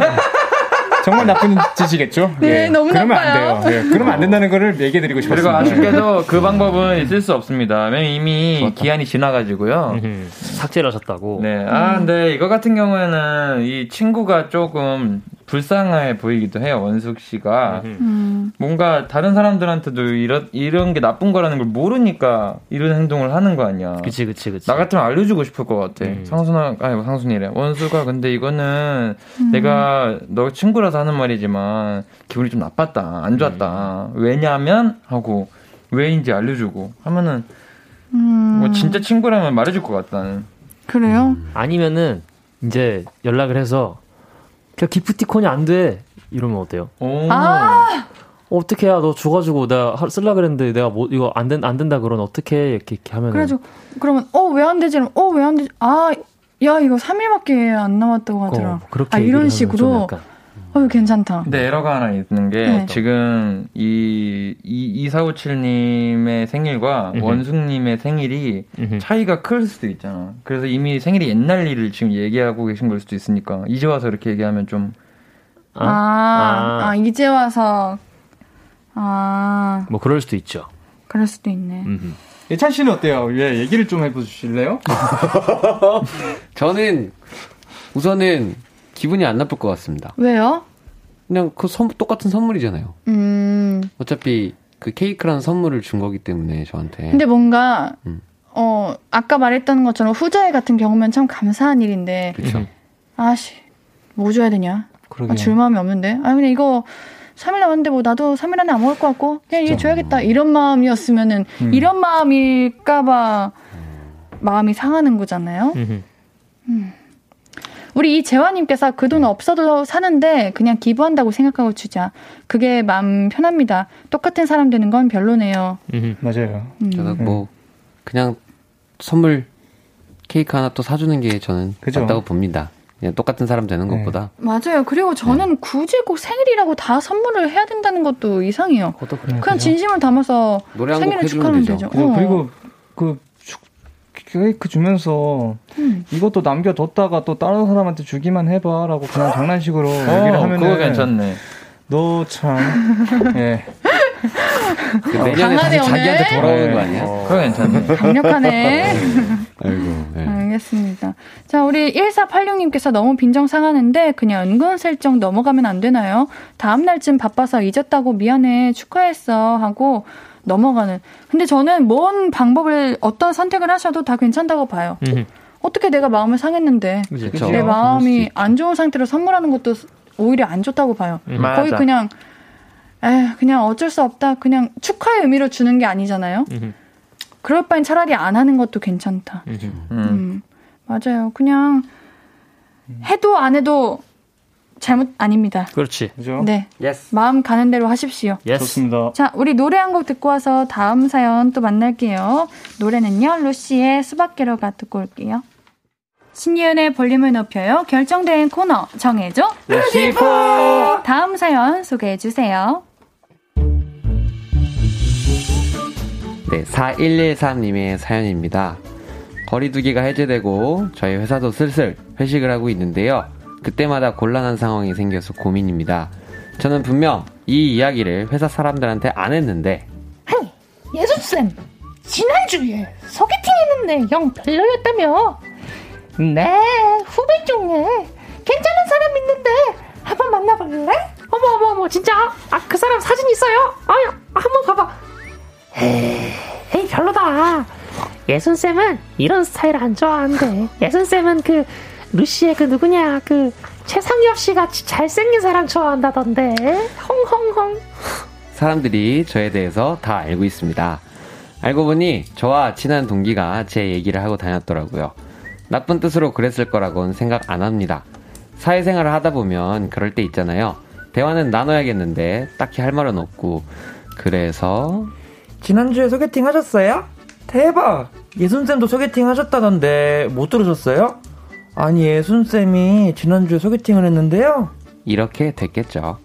정말 나쁜 짓이겠죠? 네, 예. 너무 그러면 나빠요. 안 돼요. 예. 그러면 안 된다는 거를 얘기해 드리고 싶습니다. 그리고 아쉽게도 그 방법은 있을 수 없습니다. 왜냐면 이미 좋았다. 기한이 지나가지고요. 삭제를 하셨다고. 네. 아, 근데 이거 같은 경우에는 이 친구가 조금 불쌍해 보이기도 해요 원숙 씨가 음. 뭔가 다른 사람들한테도 이런 이런 게 나쁜 거라는 걸 모르니까 이런 행동을 하는 거 아니야. 그치 그치 그치. 나 같으면 알려주고 싶을 것 같아. 음. 상순아 아니 뭐 상순이래 원수가 근데 이거는 음. 내가 너 친구라서 하는 말이지만 기분이 좀 나빴다 안 좋았다. 음. 왜냐면 하고 왜인지 알려주고 하면은 뭐 음. 진짜 친구라면 말해줄 것 같다. 는 그래요? 아니면은 이제 연락을 해서 그냥 기프티콘이 안 돼. 이러면 어때요? 아! 어떻게 해야 너 줘가지고 내가 쓸라 그랬는데 내가 뭐 이거 안 된 안 된다 그러면 어떻게 이렇게, 이렇게 하면 그래가지고 그러면 어 왜 안 되지? 어 왜 안 되지? 아야 이거 3일밖에 안 남았다고 하더라. 어, 그렇게 아 이런 식으로 어, 괜찮다. 근데 에러가 하나 있는 게 네. 지금 이, 이 2457님의 생일과 음흠. 원숙님의 생일이 음흠. 차이가 클 수도 있잖아. 그래서 이미 생일이 옛날 일을 지금 얘기하고 계신 걸 수도 있으니까 이제 와서 이렇게 얘기하면 좀 아, 아, 아. 아 이제 와서 아. 뭐 그럴 수도 있죠. 그럴 수도 있네. 음흠. 예찬 씨는 어때요? 예, 얘기를 좀 해보실래요? 저는 우선은 기분이 안 나쁠 것 같습니다. 왜요? 그냥 그 선, 똑같은 선물이잖아요. 음. 어차피 그 케이크라는 선물을 준 거기 때문에 저한테. 근데 뭔가 음. 어 아까 말했던 것처럼 후자애 같은 경우면 참 감사한 일인데. 그렇죠. 아씨 뭐 줘야 되냐? 아, 줄 마음이 없는데. 아 그냥 이거 3일 남았는데 뭐 나도 3일 안에 안 먹을 것 같고 그냥 이게 줘야겠다 이런 마음이었으면은 음. 이런 마음일까봐 마음이 상하는 거잖아요. 음. 우리 이 재화님께서 그 돈 없어도 사는데 그냥 기부한다고 생각하고 주자. 그게 마음 편합니다. 똑같은 사람 되는 건 별로네요. 맞아요. 음. 저는 뭐 그냥 선물 케이크 하나 또 사주는 게 저는 그죠. 맞다고 봅니다. 그냥 똑같은 사람 되는 네. 것보다. 맞아요. 그리고 저는 네. 굳이 꼭 생일이라고 다 선물을 해야 된다는 것도 이상해요. 그냥 그죠? 진심을 담아서 생일을 축하하면 되죠. 되죠. 어. 그리고 그 케이크 주면서 음. 이것도 남겨뒀다가 또 다른 사람한테 주기만 해봐라고 그냥 장난식으로 어, 얘기를 하면 그거 괜찮네. 너 참. 예. 그 내년에 다시 자기한테 돌아오는 네. 거 아니야? 어. 그거 괜찮네. 강력하네. 아이고. 네. 알겠습니다. 자, 우리 1486님께서 너무 빈정 상하는데 그냥 은근슬쩍 넘어가면 안 되나요? 다음 날쯤 바빠서 잊었다고 미안해 축하했어 하고 넘어가는. 근데 저는 뭔 방법을 어떤 선택을 하셔도 다 괜찮다고 봐요. 어떻게 내가 마음을 상했는데 그렇죠. 내 마음이 안 좋은 상태로 선물하는 것도 오히려 안 좋다고 봐요. 음. 거의 그냥 에 그냥 어쩔 수 없다. 그냥 축하의 의미로 주는 게 아니잖아요. 그럴 바엔 차라리 안 하는 것도 괜찮다. 음. 음. 맞아요. 그냥 해도 안 해도 잘못 아닙니다. 그렇지. 그죠? 네. Yes. 마음 가는 대로 하십시오. Yes. 좋습니다. 자, 우리 노래 한 곡 듣고 와서 다음 사연 또 만날게요. 노래는요, 루시의 수박게로가 듣고 올게요. 신예은의 볼륨을 높여요. 결정된 코너 정해줘. 레시퍼. 다음 사연 소개해 주세요. 네, 4113님의 사연입니다. 거리두기가 해제되고 저희 회사도 슬슬 회식을 하고 있는데요. 그때마다 곤란한 상황이 생겨서 고민입니다. 저는 분명 이 이야기를 회사 사람들한테 안 했는데. 아니 예수쌤. 지난주에 소개팅 했는데 영 별로였다며. 네 후배 중에 괜찮은 사람 있는데 한번 만나볼래? 어머 어머 어머 진짜? 아 그 사람 사진 있어요? 아유 한번 봐봐. 에이, 에이 별로다. 예순쌤은 이런 스타일 안 좋아한대. 예순쌤은 그 루시의 그 누구냐 그 최상엽 씨 같이 잘생긴 사람 좋아한다던데 헝헝헝 사람들이 저에 대해서 다 알고 있습니다. 알고 보니 저와 친한 동기가 제 얘기를 하고 다녔더라고요. 나쁜 뜻으로 그랬을 거라고는 생각 안 합니다. 사회생활을 하다 보면 그럴 때 있잖아요. 대화는 나눠야겠는데 딱히 할 말은 없고 그래서 지난주에 소개팅 하셨어요? 대박! 예순쌤도 소개팅 하셨다던데 못 들으셨어요? 아니 예순쌤이 지난주에 소개팅을 했는데요? 이렇게 됐겠죠.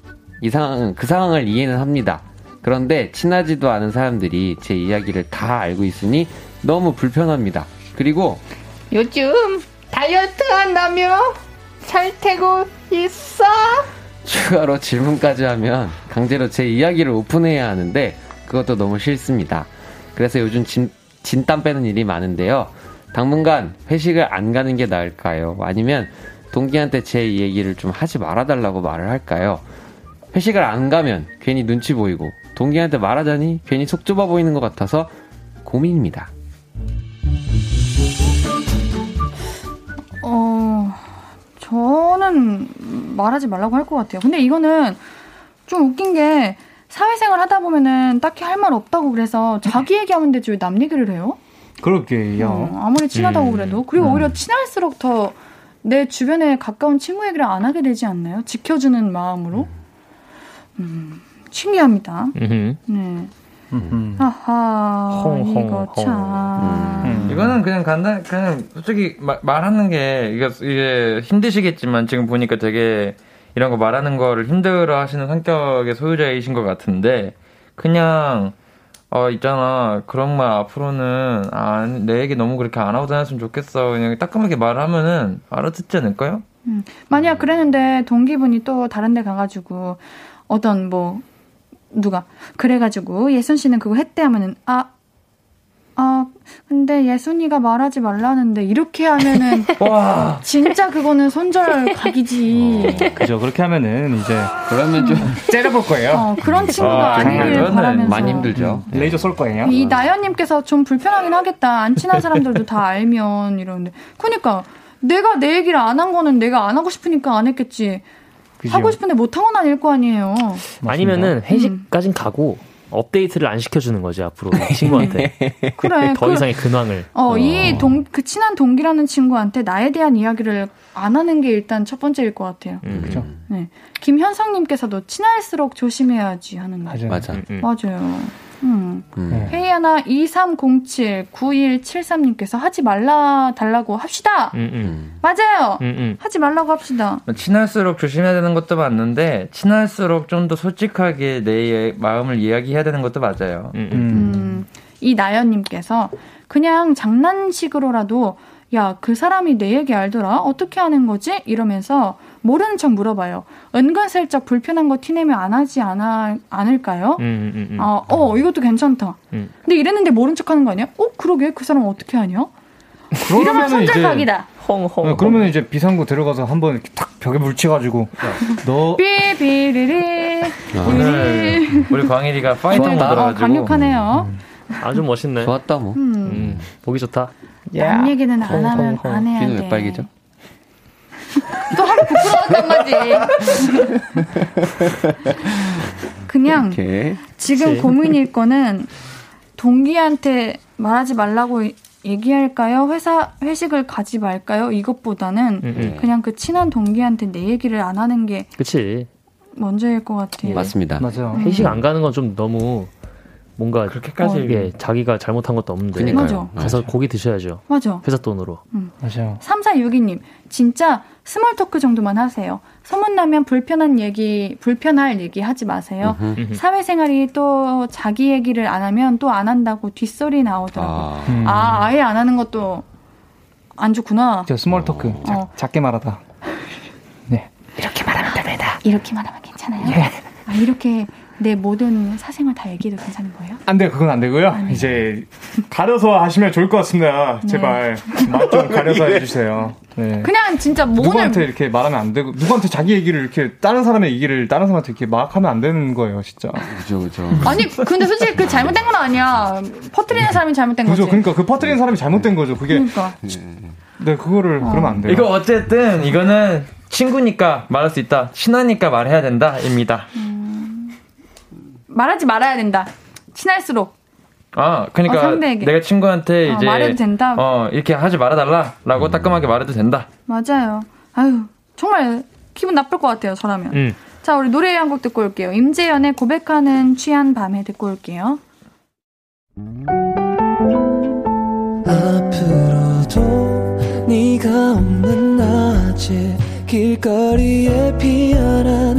이 상황은 그 상황을 이해는 합니다. 그런데 친하지도 않은 사람들이 제 이야기를 다 알고 있으니 너무 불편합니다. 그리고 요즘 다이어트 한다며? 살태고 있어? 추가로 질문까지 하면 강제로 제 이야기를 오픈해야 하는데 그것도 너무 싫습니다. 그래서 요즘 진, 진땀 빼는 일이 많은데요. 당분간 회식을 안 가는 게 나을까요? 아니면 동기한테 제 얘기를 좀 하지 말아달라고 말을 할까요? 회식을 안 가면 괜히 눈치 보이고 동기한테 말하자니 괜히 속 좁아 보이는 것 같아서 고민입니다. 어, 저는 말하지 말라고 할 것 같아요. 근데 이거는 좀 웃긴 게 사회생활 하다 보면은 딱히 할 말 없다고 그래서 자기 얘기하면 되지 왜 남 얘기를 해요? 그럴게요. 어, 아무리 친하다고 음. 그래도 그리고 음. 오히려 친할수록 더 내 주변에 가까운 친구 얘기를 안 하게 되지 않나요? 지켜주는 마음으로. 음, 신기합니다. 음흠. 네. 음. 하하, 홍, 홍, 이거 홍. 참. 음. 이거는 그냥 간단, 그냥 솔직히 마, 말하는 게 이게, 이게 힘드시겠지만 지금 보니까 되게 이런 거 말하는 거를 힘들어 하시는 성격의 소유자이신 것 같은데 그냥 어 있잖아 그런 말 앞으로는 아, 내 얘기 너무 그렇게 안 하고 다녔으면 좋겠어 그냥 따끔하게 말하면은 알아듣지 않을까요? 음. 만약 그랬는데 동기분이 또 다른 데 가가지고 어떤 뭐 누가 그래가지고 예순 씨는 그거 했대 하면은 아, 아 근데 예순이가 말하지 말라는데 이렇게 하면은 와 진짜 그거는 손절 각이지. 그죠. 그렇게 하면은 이제 그러면 좀 째려볼 거예요. 어, 그런 친구가 아, 아, 니길 바라면서. 많이 힘들죠. 레이저 쏠 거예요. 이 나연 님께서 좀 불편하긴 하겠다. 안 친한 사람들도 다 알면 이러는데. 그러니까 내가 내 얘기를 안 한 거는 내가 안 하고 싶으니까 안 했겠지. 그죠? 하고 싶은데 못한 건 아닐 거 아니에요. 아니면은 회식까진 가고 업데이트를 안 시켜주는 거지 앞으로 친구한테 그래. 더 그, 이상의 근황을 어, 이 동, 그 친한 동기라는 친구한테 나에 대한 이야기를 안 하는 게 일단 첫 번째일 것 같아요. 음, 그죠. 네. 김현성님께서도 친할수록 조심해야지 하는 거. 맞아요. 맞아. 음, 음. 맞아요. 음. 음. 네. 회의 하나 2307 9173님께서 하지 말라 달라고 합시다. 음, 음. 음. 맞아요. 음, 음. 하지 말라고 합시다. 친할수록 조심해야 되는 것도 맞는데 친할수록 좀 더 솔직하게 내 마음을 이야기해야 되는 것도 맞아요. 음, 이 나연님께서 그냥 장난식으로라도 야, 그 사람이 내 얘기 알더라? 어떻게 하는 거지? 이러면서 모르는 척 물어봐요. 은근슬쩍 불편한 거 티내면 안 하지 않아, 않을까요? 음, 음, 음. 아, 어, 이것도 괜찮다. 음. 근데 이랬는데 모른 척 하는 거 아니야? 어, 그러게. 그 사람 어떻게 하냐? 이제 손절각이다. 홍홍. 어, 그러면 이제 비상구 들어가서 한번 이렇게 탁 벽에 물치가지고 너 삐비리리. 오늘 우리 광일이가 파이터 좋았다. 어, 모드라가지고 강력하네요. 아주 멋있네. 좋았다 뭐. 음. 음, 보기 좋다. 남 얘기는 안 하면 안 해야 돼. 귀는 왜 빨개져? 또 하루 부끄러웠던 거지. 그냥 이렇게. 지금 그치. 고민일 거는 동기한테 말하지 말라고 얘기할까요? 회사 회식을 가지 말까요? 이것보다는 음, 음. 그냥 그 친한 동기한테 내 얘기를 안 하는 게 그치. 먼저일 것 같아요. 맞습니다. 맞아요. 회식 안 가는 건 좀 너무 뭔가 그렇게까지 이게 자기가 잘못한 것도 없는데 그니까요. 맞아. 가서 고기 드셔야죠. 맞아. 회사 돈으로. 음. 맞아요. 3462님, 진짜 small talk 정도만 하세요. 소문나면 불편한 얘기, 불편할 얘기 하지 마세요. 사회생활이 또 자기 얘기를 안 하면 또 안 한다고 뒷소리 나오더라고요. 아, 음. 아 아예 안 하는 것도 안 좋구나. 저 small talk. 어. 작게 말하다. 네. 이렇게 말하면 됩니다. 이렇게 말하면 괜찮아요? 예. 아, 이렇게 내 모든 사생활 다 얘기해도 괜찮은 거예요? 안 돼요. 그건 안 되고요. 아, 네. 이제 가려서 하시면 좋을 것 같습니다. 네. 제발 맛 좀 가려서 해주세요. 네. 그냥 진짜 뭐 누구한테 이렇게 말하면 안 되고 누구한테 자기 얘기를 이렇게 다른 사람의 얘기를 다른 사람한테 이렇게 막 하면 안 되는 거예요, 진짜. 그죠, 그죠. 아니 근데 솔직히 그 잘못된 건 아니야. 퍼트리는 사람이 잘못된 거지. 그죠. 그러니까 그 퍼트리는 사람이 잘못된 거죠. 그게. 그러니까. 네, 그거를 어. 그러면 안 돼요. 이거 어쨌든 이거는 친구니까 말할 수 있다. 친하니까 말해야 된다입니다. 음... 말하지 말아야 된다. 친할수록. 아, 그러니까 어, 내가 친구한테 어, 이제 말해도 된다. 어, 이렇게 하지 말아 달라라고 음. 따끔하게 말해도 된다. 맞아요. 아유, 정말 기분 나쁠 것 같아요, 저라면. 음. 자, 우리 노래 한 곡 듣고 올게요. 임재연의 고백하는 취한 밤에 듣고 올게요. 앞으로도 네가 없는 낮에 길거리에 피어난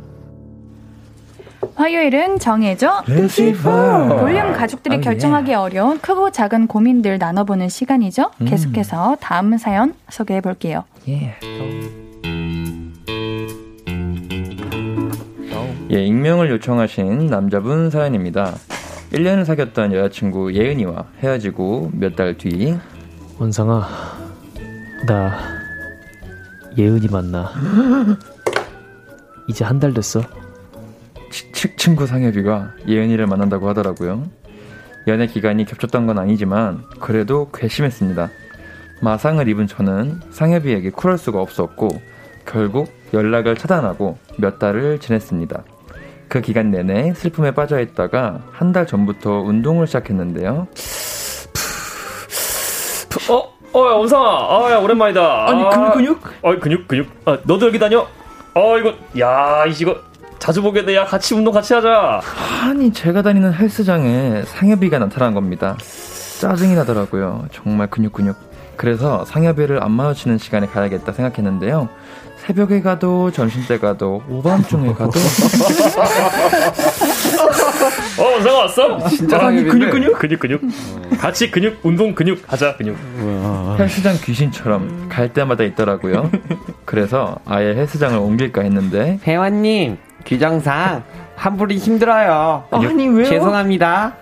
화요일은 정해져 볼륨 가족들이 oh, 결정하기 yeah. 어려운 크고 작은 고민들 나눠보는 시간이죠. 음. 계속해서 다음 사연 소개해 볼게요. Yeah. 예, 익명을 요청하신 남자분 사연입니다. 1년을 사귀었던 여자친구 예은이와 헤어지고 몇 달 뒤. 원상아, 나 예은이 만나. 이제 한 달 됐어. 치, 친구 상엽이가 예은이를 만난다고 하더라고요. 연애 기간이 겹쳤던 건 아니지만 그래도 괘씸했습니다. 마상을 입은 저는 상엽이에게 쿨할 수가 없었고 결국 연락을 차단하고 몇 달을 지냈습니다. 그 기간 내내 슬픔에 빠져 있다가 한 달 전부터 운동을 시작했는데요. 어, 어, 야, 원상아, 아, 야, 오랜만이다. 아니, 근육, 근육? 아, 근육, 근육. 아, 너도 여기 다녀? 어, 이거, 야, 이거, 자주 보게 돼. 야, 같이 운동 같이 하자. 아니, 제가 다니는 헬스장에 상엽이가 나타난 겁니다. 짜증이 나더라고요. 정말 근육 근육. 그래서 상엽이를 안 마주치는 시간에 가야겠다 생각했는데요. 새벽에 가도 점심 때 가도 오밤중에 가도 어 상아 왔어? 진짜 아니 근육 근육 근육 근육 같이 근육 운동 근육 하자 근육 헬스장 귀신처럼 갈 때마다 있더라고요. 그래서 아예 헬스장을 옮길까 했는데 회원님 규정상 환불이 힘들어요. 아니 왜요? 죄송합니다.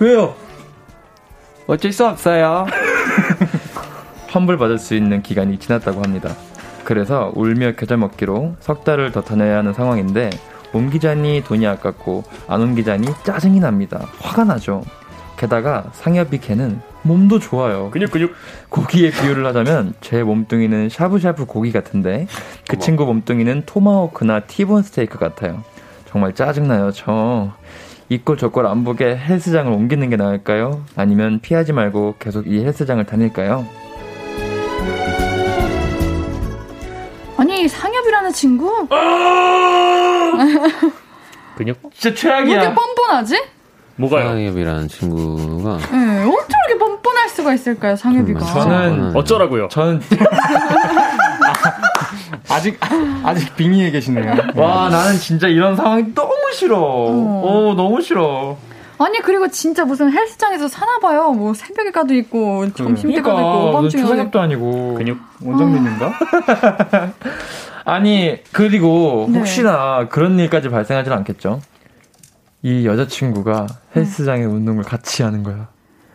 왜요? 어쩔 수 없어요. 환불 받을 수 있는 기간이 지났다고 합니다. 그래서 울며 겨자 먹기로 석 달을 더 다녀야 하는 상황인데 옮기자니 돈이 아깝고 안 옮기자니 짜증이 납니다. 화가 나죠. 게다가 상엽이 걔는 몸도 좋아요. 근육 근육. 고기의 비유를 하자면 제 몸뚱이는 샤브샤브 고기 같은데 그 친구 몸뚱이는 토마호크나 티본 스테이크 같아요. 정말 짜증나요. 저 이꼴 저꼴 안 보게 헬스장을 옮기는 게 나을까요? 아니면 피하지 말고 계속 이 헬스장을 다닐까요? 아니 상엽이라는 친구? 근육? 진짜 최악이야. 왜 이렇게 뻔뻔하지? 뭐가요? 상엽이라는 친구가. 네, 어떻게 이렇게 뻔뻔할 수가 있을까요, 상엽이가? 저는 어쩌라고요? 저는 아직 아직 빙의에 계시네요. 와, 나는 진짜 이런 상황이 너무 싫어. 어, 어 너무 싫어. 아니 그리고 진짜 무슨 헬스장에서 사나 봐요. 뭐 새벽에 가도 있고 점심 때 가도 있고 오밤중에 가도 아니고 근육 원장님인가? 아니 그리고 네. 혹시나 그런 일까지 발생하지는 않겠죠? 이 여자친구가 헬스장에 네. 운동을 같이 하는 거야.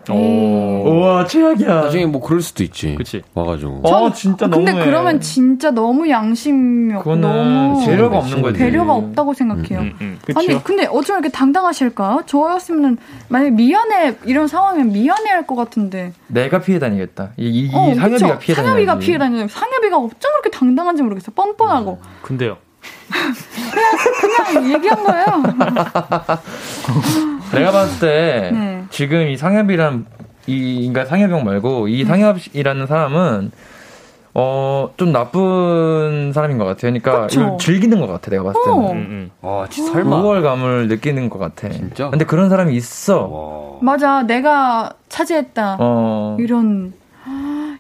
우와, 최악이야. 나중에 뭐 그럴 수도 있지. 그치. 와가지고. 어, 진짜 너무. 근데 그러면 진짜 너무 양심이 없고 너무 배려가 없는 거지. 배려가 없다고 생각해요. 음, 음, 음. 아니 근데 어쩜 이렇게 당당하실까? 저였으면 만약 미안해 이런 상황이면 미안해 할 것 같은데. 내가 피해 다니겠다. 이, 이, 어, 상엽이가 피해 다니. 상엽이가 피해 다니는. 상엽이가 어쩜 그렇게 당당한지 모르겠어. 뻔뻔하고. 음. 근데요. 그냥 그냥 얘기한 거예요. 내가 봤을 때 네. 지금 이 상엽이란 이 인간 상엽형 말고 이 상엽이라는 사람은 어, 좀 나쁜 사람인 것 같아요. 그러니까 그쵸? 즐기는 것 같아, 내가 봤을 때는. 어. 음, 음. 아, 진짜 설마. 우월감을 느끼는 것 같아. 진짜? 근데 그런 사람이 있어. 와. 맞아, 내가 차지했다. 어. 이런.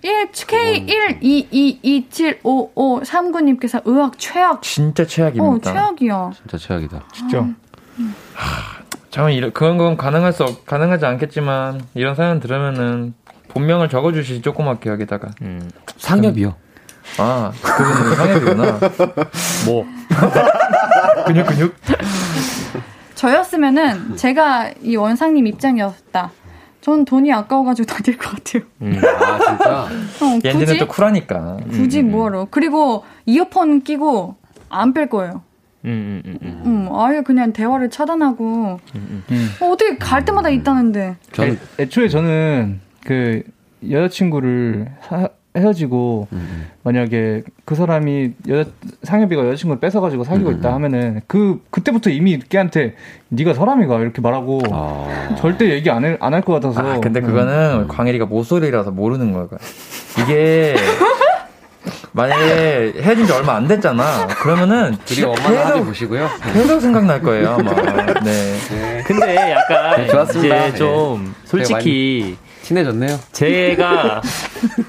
1, K122275539님께서 의학 최악. 진짜 최악입니다. 어, 최악이야. 진짜 최악이다. 진짜. 하, 참, 이런, 그런 건 가능할 수, 없, 가능하지 않겠지만, 이런 사연 들으면은, 본명을 적어주시지, 조그맣게 여기다가. 음. 상엽이요. 아, 그분은 상엽이구나. 뭐. 근육, 근육. 저였으면은, 제가 이 원상님 입장이었다. 전 돈이 아까워가지고 다닐 것 같아요. 음. 아, 진짜? 어, 얘네는 또 쿨하니까. 굳이 음, 뭐하러. 그리고 이어폰 끼고 안 뺄 거예요. 음, 음, 음, 음. 아예 그냥 대화를 차단하고 음, 어, 어떻게 갈 때마다 있다는데. 저는 애, 애초에 저는 그 여자친구를 사, 헤어지고 음. 만약에 그 사람이 여자 상엽이가 여자친구를 뺏어가지고 사귀고 음. 있다 하면은 그 그때부터 이미 걔한테 네가 사람이가 이렇게 말하고 아. 절대 얘기 안 안 할 것 같아서. 아, 근데 그거는 음. 광일이가 모쏠이라서 모르는 거야. 이게 만약에 헤어진 지 얼마 안 됐잖아. 그러면은 둘이 엄마나 하지 보시고요. 계속 생각날 거예요, 아마. 네. 네. 근데 약간 네, 좋았습니다. 이제 좀 네. 솔직히 친해졌네요. 제가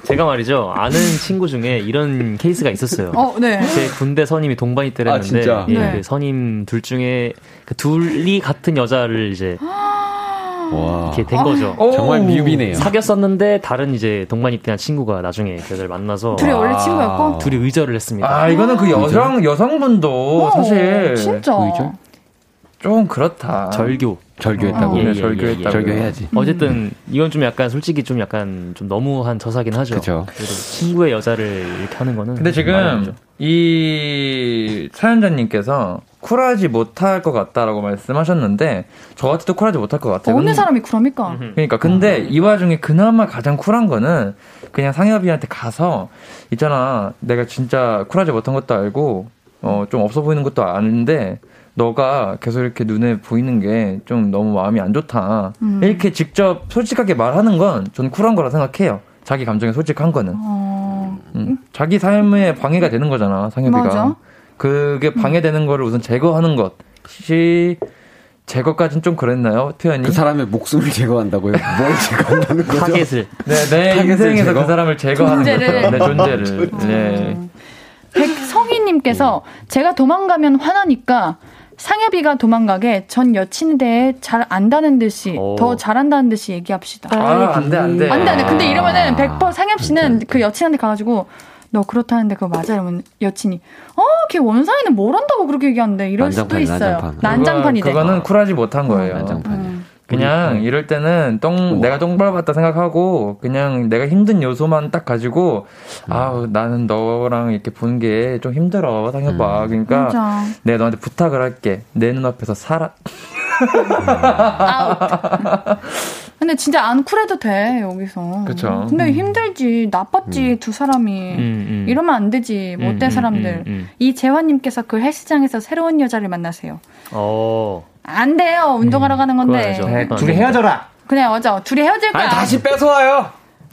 제가 말이죠 아는 친구 중에 이런 케이스가 있었어요. 어, 네. 제 군대 선임이 동반이 때렸는데 아, 예, 네. 그 선임 둘 중에 그 둘이 같은 여자를 이제 와. 이렇게 된 거죠. 오. 정말 미흡이네요. 사귀었었는데 다른 이제 동반이 때한 친구가 나중에 그 여자를 만나서 둘이 원래 친구였고 둘이 의절을 했습니다. 아 이거는 그 여성 여성분도 오, 사실 진짜 의절? 좀 그렇다. 절교. 절교했다고. 예, 예, 절교했다고. 예, 절교해야지. 어쨌든 이건 좀 약간 솔직히 좀 약간 좀 너무한 저사긴 하죠. 그죠. 그래도 친구의 여자를 이렇게 하는 거는. 근데 지금 이 사연자님께서 쿨하지 못할 것 같다라고 말씀하셨는데 저 같아도 쿨하지 못할 것 같아요. 어느 사람이 쿨합니까? 그러니까 근데 이 와중에 그나마 가장 쿨한 거는 그냥 상엽이한테 가서 있잖아 내가 진짜 쿨하지 못한 것도 알고 어 좀 없어 보이는 것도 아는데 너가 계속 이렇게 눈에 보이는 게 좀 너무 마음이 안 좋다. 음. 이렇게 직접 솔직하게 말하는 건 저는 쿨한 거라 생각해요. 자기 감정에 솔직한 거는. 어... 음. 자기 삶에 방해가 되는 거잖아, 상엽이가. 맞아. 그게 방해되는 거를 우선 제거하는 것이 제거까지는 좀 그랬나요, 표현이? 그 사람의 목숨을 제거한다고요? 뭘 제거한다는 거죠? 타겟을. 네, 내 인생에서 제거? 그 사람을 제거하는 존재를. 거죠. 내 존재를. 네. 백성희님께서 제가 도망가면 화나니까 상엽이가 도망가게 전 여친에 대해 잘 안다는 듯이 오. 더 잘한다는 듯이 얘기합시다. 아, 안 돼, 안 돼. 안 돼, 안 돼. 근데 이러면은 100% 상엽 씨는 그 여친한테 가가지고 너 그렇다는데 그거 맞아? 이러면 여친이 어, 걔 원상이는 뭘 한다고 그렇게 얘기하는데 이럴 난장판, 수도 있어요. 난장판. 난장판이 돼. 그거는 쿨하지 못한 거예요. 난장판. 음. 그냥 음. 이럴 때는 똥 우와. 내가 똥 밟았다 생각하고 그냥 내가 힘든 요소만 딱 가지고 음. 아 나는 너랑 이렇게 보는 게 좀 힘들어 상해봐 음. 그러니까 맞아. 내가 너한테 부탁을 할게 내 눈앞에서 살아 근데 진짜 안 쿨해도 돼 여기서. 그렇 근데 음. 힘들지 나빴지 음. 두 사람이 음, 음. 이러면 안 되지 못된 음, 사람들. 이 재환님께서 그 헬스장에서 새로운 여자를 만나세요. 어. 안 돼요. 운동하러 가는 건데. 네, 둘이 헤어져라. 그래, 맞아. 둘이 헤어질 거야. 아니, 다시 뺏어와요.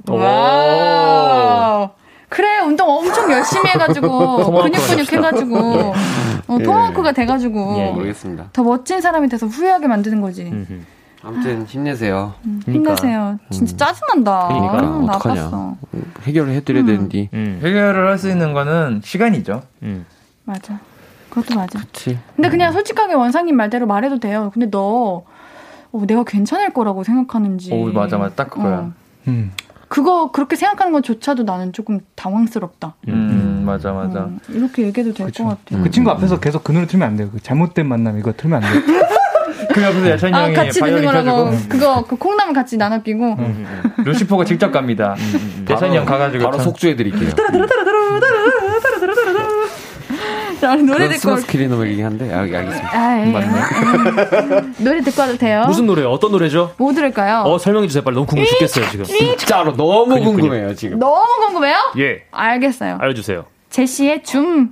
와. 그래, 운동 엄청 열심히 해가지고, 근육근육 해가지고, 어, 예. 토마호크가 돼가지고, 예, 모르겠습니다. 더 멋진 사람이 돼서 후회하게 만드는 거지. 아무튼 힘내세요. 음, 그러니까. 힘내세요. 진짜 음. 짜증난다. 그러니까 아, 어떡하냐. 해결을 해드려야 음. 되는데. 음. 해결을 할 수 있는 거는 시간이죠. 음. 맞아. 그것도 맞아. 그치. 근데 그냥 솔직하게 원상님 말대로 말해도 돼요. 근데 너 어, 내가 괜찮을 거라고 생각하는지. 오 맞아 맞아 딱 그거야. 어. 음. 그거 그렇게 생각하는 것조차도 나는 조금 당황스럽다. 음, 음 맞아 맞아. 어, 이렇게 얘기해도 될 것 같아. 그 친구 앞에서 계속 그 노래 틀면 안 돼요. 그 잘못된 만남 이거 틀면 안 돼요. 그 옆에서 예찬이 아, 형이 같이 듣는 거라고 그거 그 콩나물 같이 나눠 끼고 음, 음, 음. 루시퍼가 직접 갑니다. 예찬이 형 가가지고 바로 속주해 드릴게요. 자, 노래 듣고. 스마스 클리너이긴 한데, 아, 알겠습니다. 아, 예. 맞네. 음, 노래 듣고 와도 돼요? 무슨 노래요? 어떤 노래죠? 뭐 들을까요? 어, 설명해 주세요. 빨리. 너무 궁금해 죽겠어요, 지금. 진짜로 너무 그니, 궁금해요, 지금. 너무 궁금해요? 예. 알겠어요. 알려주세요. 제시의 줌.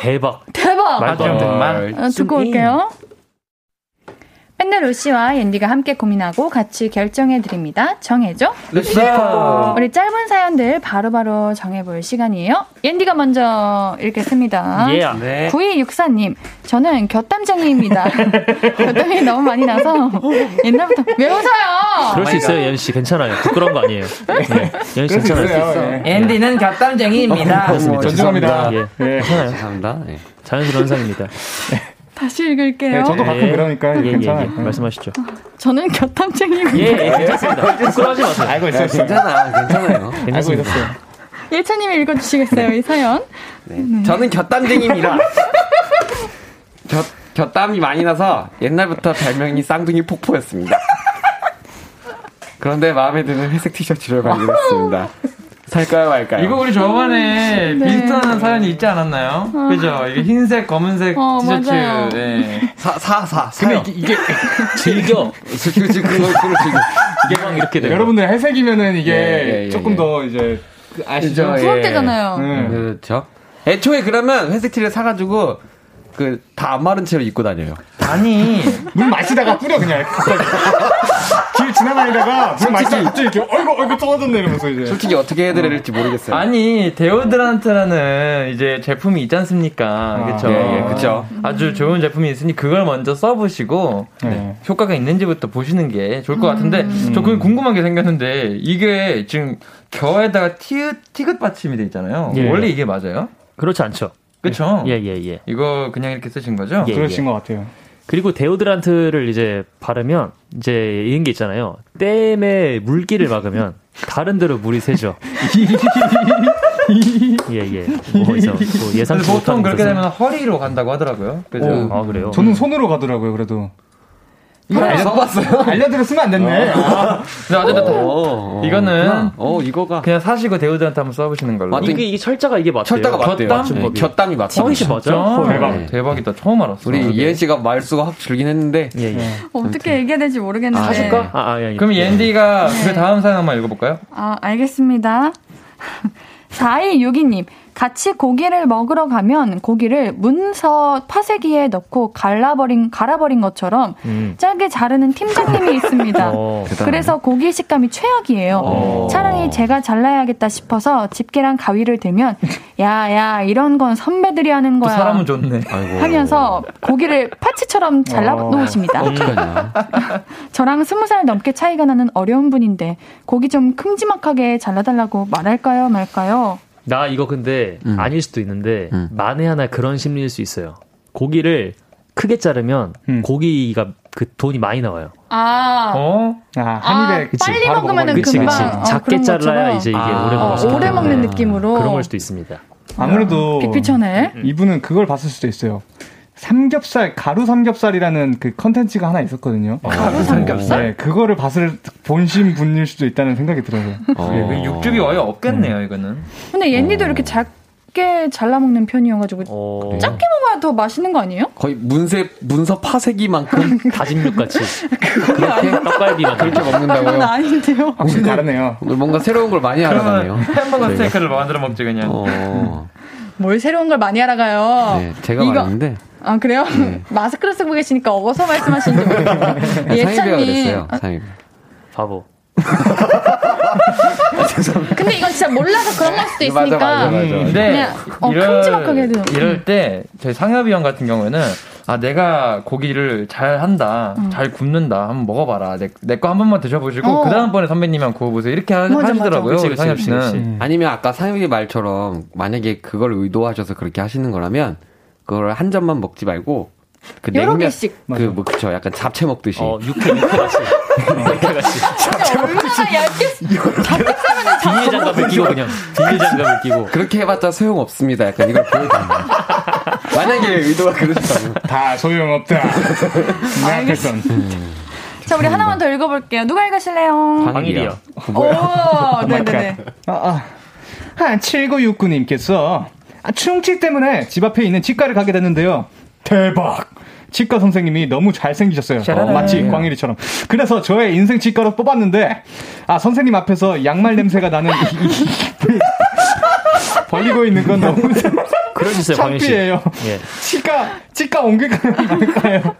대박. 대박. 말도 안 되는 말. 어, 듣고 올게요. 밴드 루시와 옌디가 함께 고민하고 같이 결정해 드립니다. 정해줘. 루시아. 우리 짧은 사연들 바로바로 정해볼 시간이에요. 옌디가 먼저 읽겠습니다. 예. 네. 9264님, 저는 곁담쟁이입니다. 곁담이 너무 많이 나서 옛날부터 왜 웃어요? 그럴 수 있어요, 옌 씨. 괜찮아요. 부끄러운 거 아니에요. 네. 옌씨 괜찮아요. 옌디는 곁담쟁이입니다. 어, 존중합니다. 예. 네. 괜찮아요. 감사합니다. 네. 자연스러운 현상입니다. 다시 읽을게요. 네, 저도 가끔 예. 그러니까 예, 괜찮아요. 예, 예. 말씀하시죠. 저는 곁탐쟁이입니다. 예, 예, 괜찮습니다. 부끄러워하지 마세요. 알고 있어요. 괜찮아, 괜찮아요. 알고 있었어요. 일차님이 읽어주시겠어요, 이 사연? 네. 네. 저는 곁담쟁이입니다. 곁, 곁담이 많이 나서 옛날부터 별명이 쌍둥이 폭포였습니다. 그런데 마음에 드는 회색 티셔츠를 발견했습니다. 살까요 말까요? 이거 우리 저번에 네. 비슷한 사연이 있지 않았나요? 어. 그죠? 이게 흰색, 검은색 어, 티셔츠. 네. 사, 사, 사. 근데 이게, 이게 즐겨. 즐겨, 즐겨, 그걸, 그걸 즐겨. 이게 막 이렇게 돼요. 여러분들 회색이면은 이게 예, 예, 예, 조금 예. 더 이제 그 아시죠? 부럽대잖아요. 음. 그렇죠. 애초에 그러면 회색 티를 사가지고 그 다 안 마른 채로 입고 다녀요. 아니 물 마시다가 뿌려 그냥 길 지나다니다가 물 마시다가 갑자기 이렇게 어이구 어이구 떨어졌네 이러면서 이제 솔직히 어떻게 해드려야 될지 모르겠어요. 아니 데오드란트라는 이제 제품이 있지 않습니까? 그렇죠. 예, 예, 그렇죠. 아주 좋은 제품이 있으니 그걸 먼저 써보시고 네. 효과가 있는지부터 보시는 게 좋을 것 같은데 음. 저 그게 궁금한 게 생겼는데 이게 지금 겨에다가 티읕 티귿 받침이 돼 있잖아요. 예. 원래 이게 맞아요? 그렇지 않죠. 그렇죠. 예, 예, 예. 이거 그냥 이렇게 쓰신 거죠? 예, 그러신 예. 것 같아요. 그리고 데오드란트를 이제 바르면 이제 이런 게 있잖아요. 댐에 물기를 막으면 다른 데로 물이 새죠. 예, 예. 뭐 예상치 보통 그렇게 되면 허리로 간다고 하더라고요. 그죠? 오, 아, 그래요? 저는 손으로 가더라고요, 그래도. 이거 알려봤어요? 알려드렸으면 안 됐네. 아. 근데 어쨌든 어, 어, 이거는 어 이거가 그냥 사시고 대우들한테 한번 써보시는 걸로. 맞 이게, 이게 철자가 이게 맞대요. 철자가 맞대요. 곁담? 네, 곁담이 맞죠. 성희 씨 맞죠? 대박 네. 대박이다. 처음 알았어. 우리 이현 씨가 말수가 확 줄긴 했는데. 예, 예. 어떻게 얘기해야 될지 모르겠는데. 아, 하실까? 아, 아, 예, 그럼 옌디가 네. 그 다음 사연 한번 읽어볼까요? 아 알겠습니다. 4262님. 같이 고기를 먹으러 가면 고기를 문서 파쇄기에 넣고 갈라버린 갈아버린 것처럼 음. 짧게 자르는 팀장님이 있습니다. 오, 어, 그래서 고기 식감이 최악이에요. 오. 어. 차라리 제가 잘라야겠다 싶어서 집게랑 가위를 들면 야야 이런 건 선배들이 하는 거야. 사람은 좋네. 하면서 고기를 파츠처럼 잘라 어. 놓으십니다. 저랑 스무 살 넘게 차이가 나는 어려운 분인데 고기 좀 큼지막하게 잘라달라고 말할까요 말까요? 나 이거 근데 음. 아닐 수도 있는데 음. 만에 하나 그런 심리일 수 있어요. 고기를 크게 자르면 음. 고기가 그 돈이 많이 나와요. 아, 어? 아, 한 입에 아, 그치, 빨리 먹으면은 그치, 금방 그치. 어, 작게 잘라야 이제 이게 아, 오래 먹을 수 오래 먹는 느낌으로 그런 걸 수도 있습니다. 아무래도 빅피처네. 이분은 그걸 봤을 수도 있어요. 삼겹살 가루 삼겹살이라는 그 컨텐츠가 하나 있었거든요. 어, 가루 삼겹살? 네, 그거를 봤을 본심 분일 수도 있다는 생각이 들어요. 어. 네, 육즙이 아예 없겠네요, 음. 이거는. 근데 옌니도 어. 이렇게 작게 잘라 먹는 편이어가지고 어. 작게 먹어야 더 맛있는 거 아니에요? 거의 문세 문서 파쇄기만큼 다진 육 같이 그렇게 떡갈비만 그렇게 먹는다고요? 그건 아닌데요. 확실히 다르네요. 뭔가 새로운 걸 많이 알아가네요. 햄버거 네. 스테이크를 만들어 먹지 그냥. 어. 뭘 새로운 걸 많이 알아가요? 네, 제가 이거, 말했는데. 아 그래요? 네. 마스크를 쓰고 계시니까 어서 말씀하시는지 모르겠어요. 예찬님. 그랬 바보. 근데 이건 진짜 몰라서 그런 걸 수도 있으니까. 맞아, 맞아, 맞아. 근데 어, 이럴, 큼지막하게 해도. 이럴 때 저희 상엽이 형 같은 경우에는 아 내가 고기를 잘 한다, 음. 잘 굽는다, 한번 먹어봐라. 내거한 번만 드셔보시고 어. 그 다음번에 선배님이랑 구워보세요. 이렇게 맞아, 하시더라고요. 그치, 그치, 상엽 씨는. 그치, 음. 아니면 아까 상엽이 말처럼 만약에 그걸 의도하셔서 그렇게 하시는 거라면 그걸 한 점만 먹지 말고 그 냉면, 개씩. 그, 뭐, 그쵸. 약간 잡채 먹듯이. 어, 육회, 육회같이. 먹듯이. 얼마나 얇게, 비닐 장갑을 끼고 그냥. 비닐 장갑을 끼고. 그렇게 해봤자 소용 없습니다. 약간 이걸 보여드립니다. 만약에 의도가 그러셨다면. 다 소용 없다. 생각했던. 자, 우리 하나만 더 읽어볼게요. 누가 읽으실래요? 방일이요. 오, 네네네. 아, 아. 한 7969님께서 아, 충치 때문에 집 앞에 있는 치과를 가게 됐는데요. 대박! 치과 선생님이 너무 잘생기셨어요. 어, 마치 광일이처럼. 그래서 저의 인생 치과로 뽑았는데, 아, 선생님 앞에서 양말 냄새가 나는 벌리고 있는 건 너무 그러주세요, 창피해요. 예. 치과, 치과 옮길까요? 말까요?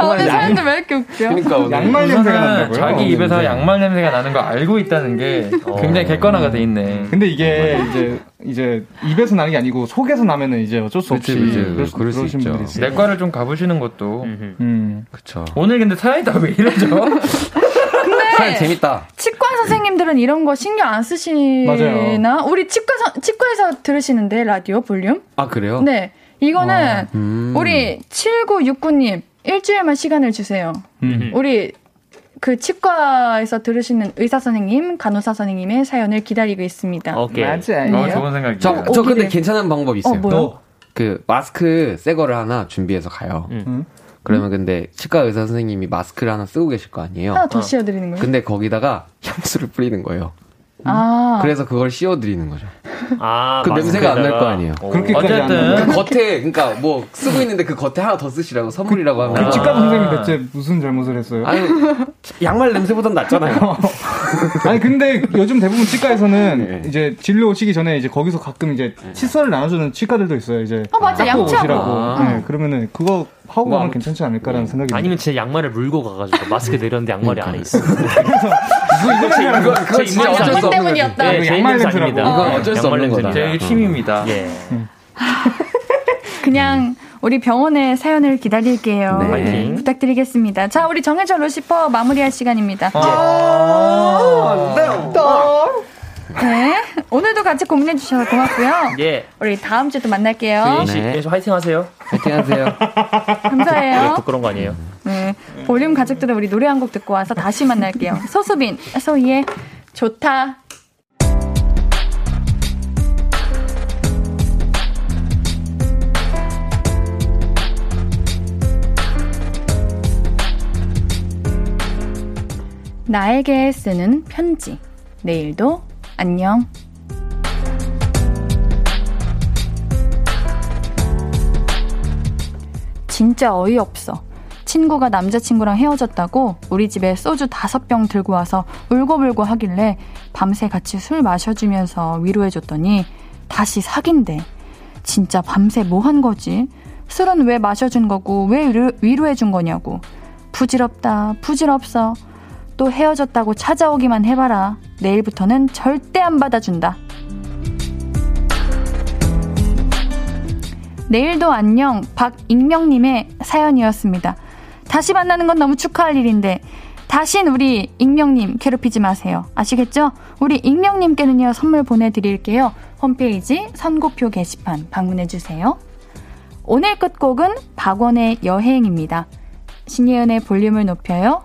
아, 오늘 사람들 왜 이렇게 웃겨? 그러니까 양말 냄새가 난다고요? 자기 입에서 양말 냄새가 나는 거 알고 있다는 게 어. 굉장히 객관화가 돼 있네. 근데 이게 이제 이제 입에서 나는 게 아니고 속에서 나면은 이제 어쩔 수 없이 그럴, 그럴 수 있죠. 내과를 좀 가보시는 것도. 음, 그쵸. 오늘 근데 사연이 다 왜 이러죠? 근데 재밌다. 치과 선생님들은 이런 거 신경 안 쓰시나? 맞아요. 우리 치과 치과에서 들으시는데 라디오 볼륨? 아 그래요? 네. 이거는 어, 음. 우리 7969님 일주일만 시간을 주세요. 음. 우리 그 치과에서 들으시는 의사 선생님, 간호사 선생님의 사연을 기다리고 있습니다. 오케이. 맞아요. 어, 좋은 생각이에요. 저, 저 근데 괜찮은 방법이 있어요. 어, 뭐요? 그 마스크 새 거를 하나 준비해서 가요. 음. 그러면 근데 치과 의사 선생님이 마스크를 하나 쓰고 계실 거 아니에요? 하나 더 어. 씌워드리는 거예요? 근데 거기다가 향수를 뿌리는 거예요. 아. 그래서 그걸 씌워드리는 거죠. 아, 그 냄새가 안 날 거 아니에요. 그렇게 어쨌든 그 겉에 그러니까 뭐 쓰고 있는데 그 겉에 하나 더 쓰시라고 선물이라고 하면 그 치과 선생님 대체 무슨 잘못을 했어요? 아니 양말 냄새보단 낫잖아요. 아니 근데 요즘 대부분 치과에서는 네. 이제 진료 오시기 전에 이제 거기서 가끔 이제 칫솔을 나눠주는 치과들도 있어요. 이제 어 맞아 양치하고. 아. 네, 그러면은 그거 하고 뭐, 가면 괜찮지 않을까라는 네. 생각이 아니면 제 양말을 물고 가가지고 마스크 내렸는데 양말이 안에 있어. 이거 이거 이거 그거 진짜 어쩔 수 없는 때문이었다. 네, 양말 냄새입니다. 이건 어쩔 수 없는 거다. 제 취미입니다. 예. 그냥 우리 병원의 사연을 기다릴게요. 네. 부탁드리겠습니다. 자, 우리 정해져 루시퍼 마무리할 시간입니다. 아, 네. 네. 오늘도 같이 고민해 주셔서 고맙고요. 예. 우리 다음 주에 또 만날게요. 네. 네. 화이팅 하세요. 화이팅 하세요. 감사해요. 부끄러운 거 아니에요. 네. 볼륨 가족들은 우리 노래 한 곡 듣고 와서 다시 만날게요. 소수빈, 소희의 좋다. 나에게 쓰는 편지. 내일도 안녕. 진짜 어이없어. 친구가 남자친구랑 헤어졌다고 우리 집에 소주 다섯 병 들고 와서 울고불고 하길래 밤새 같이 술 마셔주면서 위로해줬더니 다시 사귄대. 진짜 밤새 뭐 한 거지? 술은 왜 마셔준 거고 왜 위로, 위로해준 거냐고. 부질없다, 부질없어. 또 헤어졌다고 찾아오기만 해봐라. 내일부터는 절대 안 받아준다. 내일도 안녕 박익명님의 사연이었습니다. 다시 만나는 건 너무 축하할 일인데 다신 우리 익명님 괴롭히지 마세요. 아시겠죠? 우리 익명님께는요 선물 보내드릴게요. 홈페이지 선고표 게시판 방문해주세요. 오늘 끝곡은 박원의 여행입니다. 신예은의 볼륨을 높여요.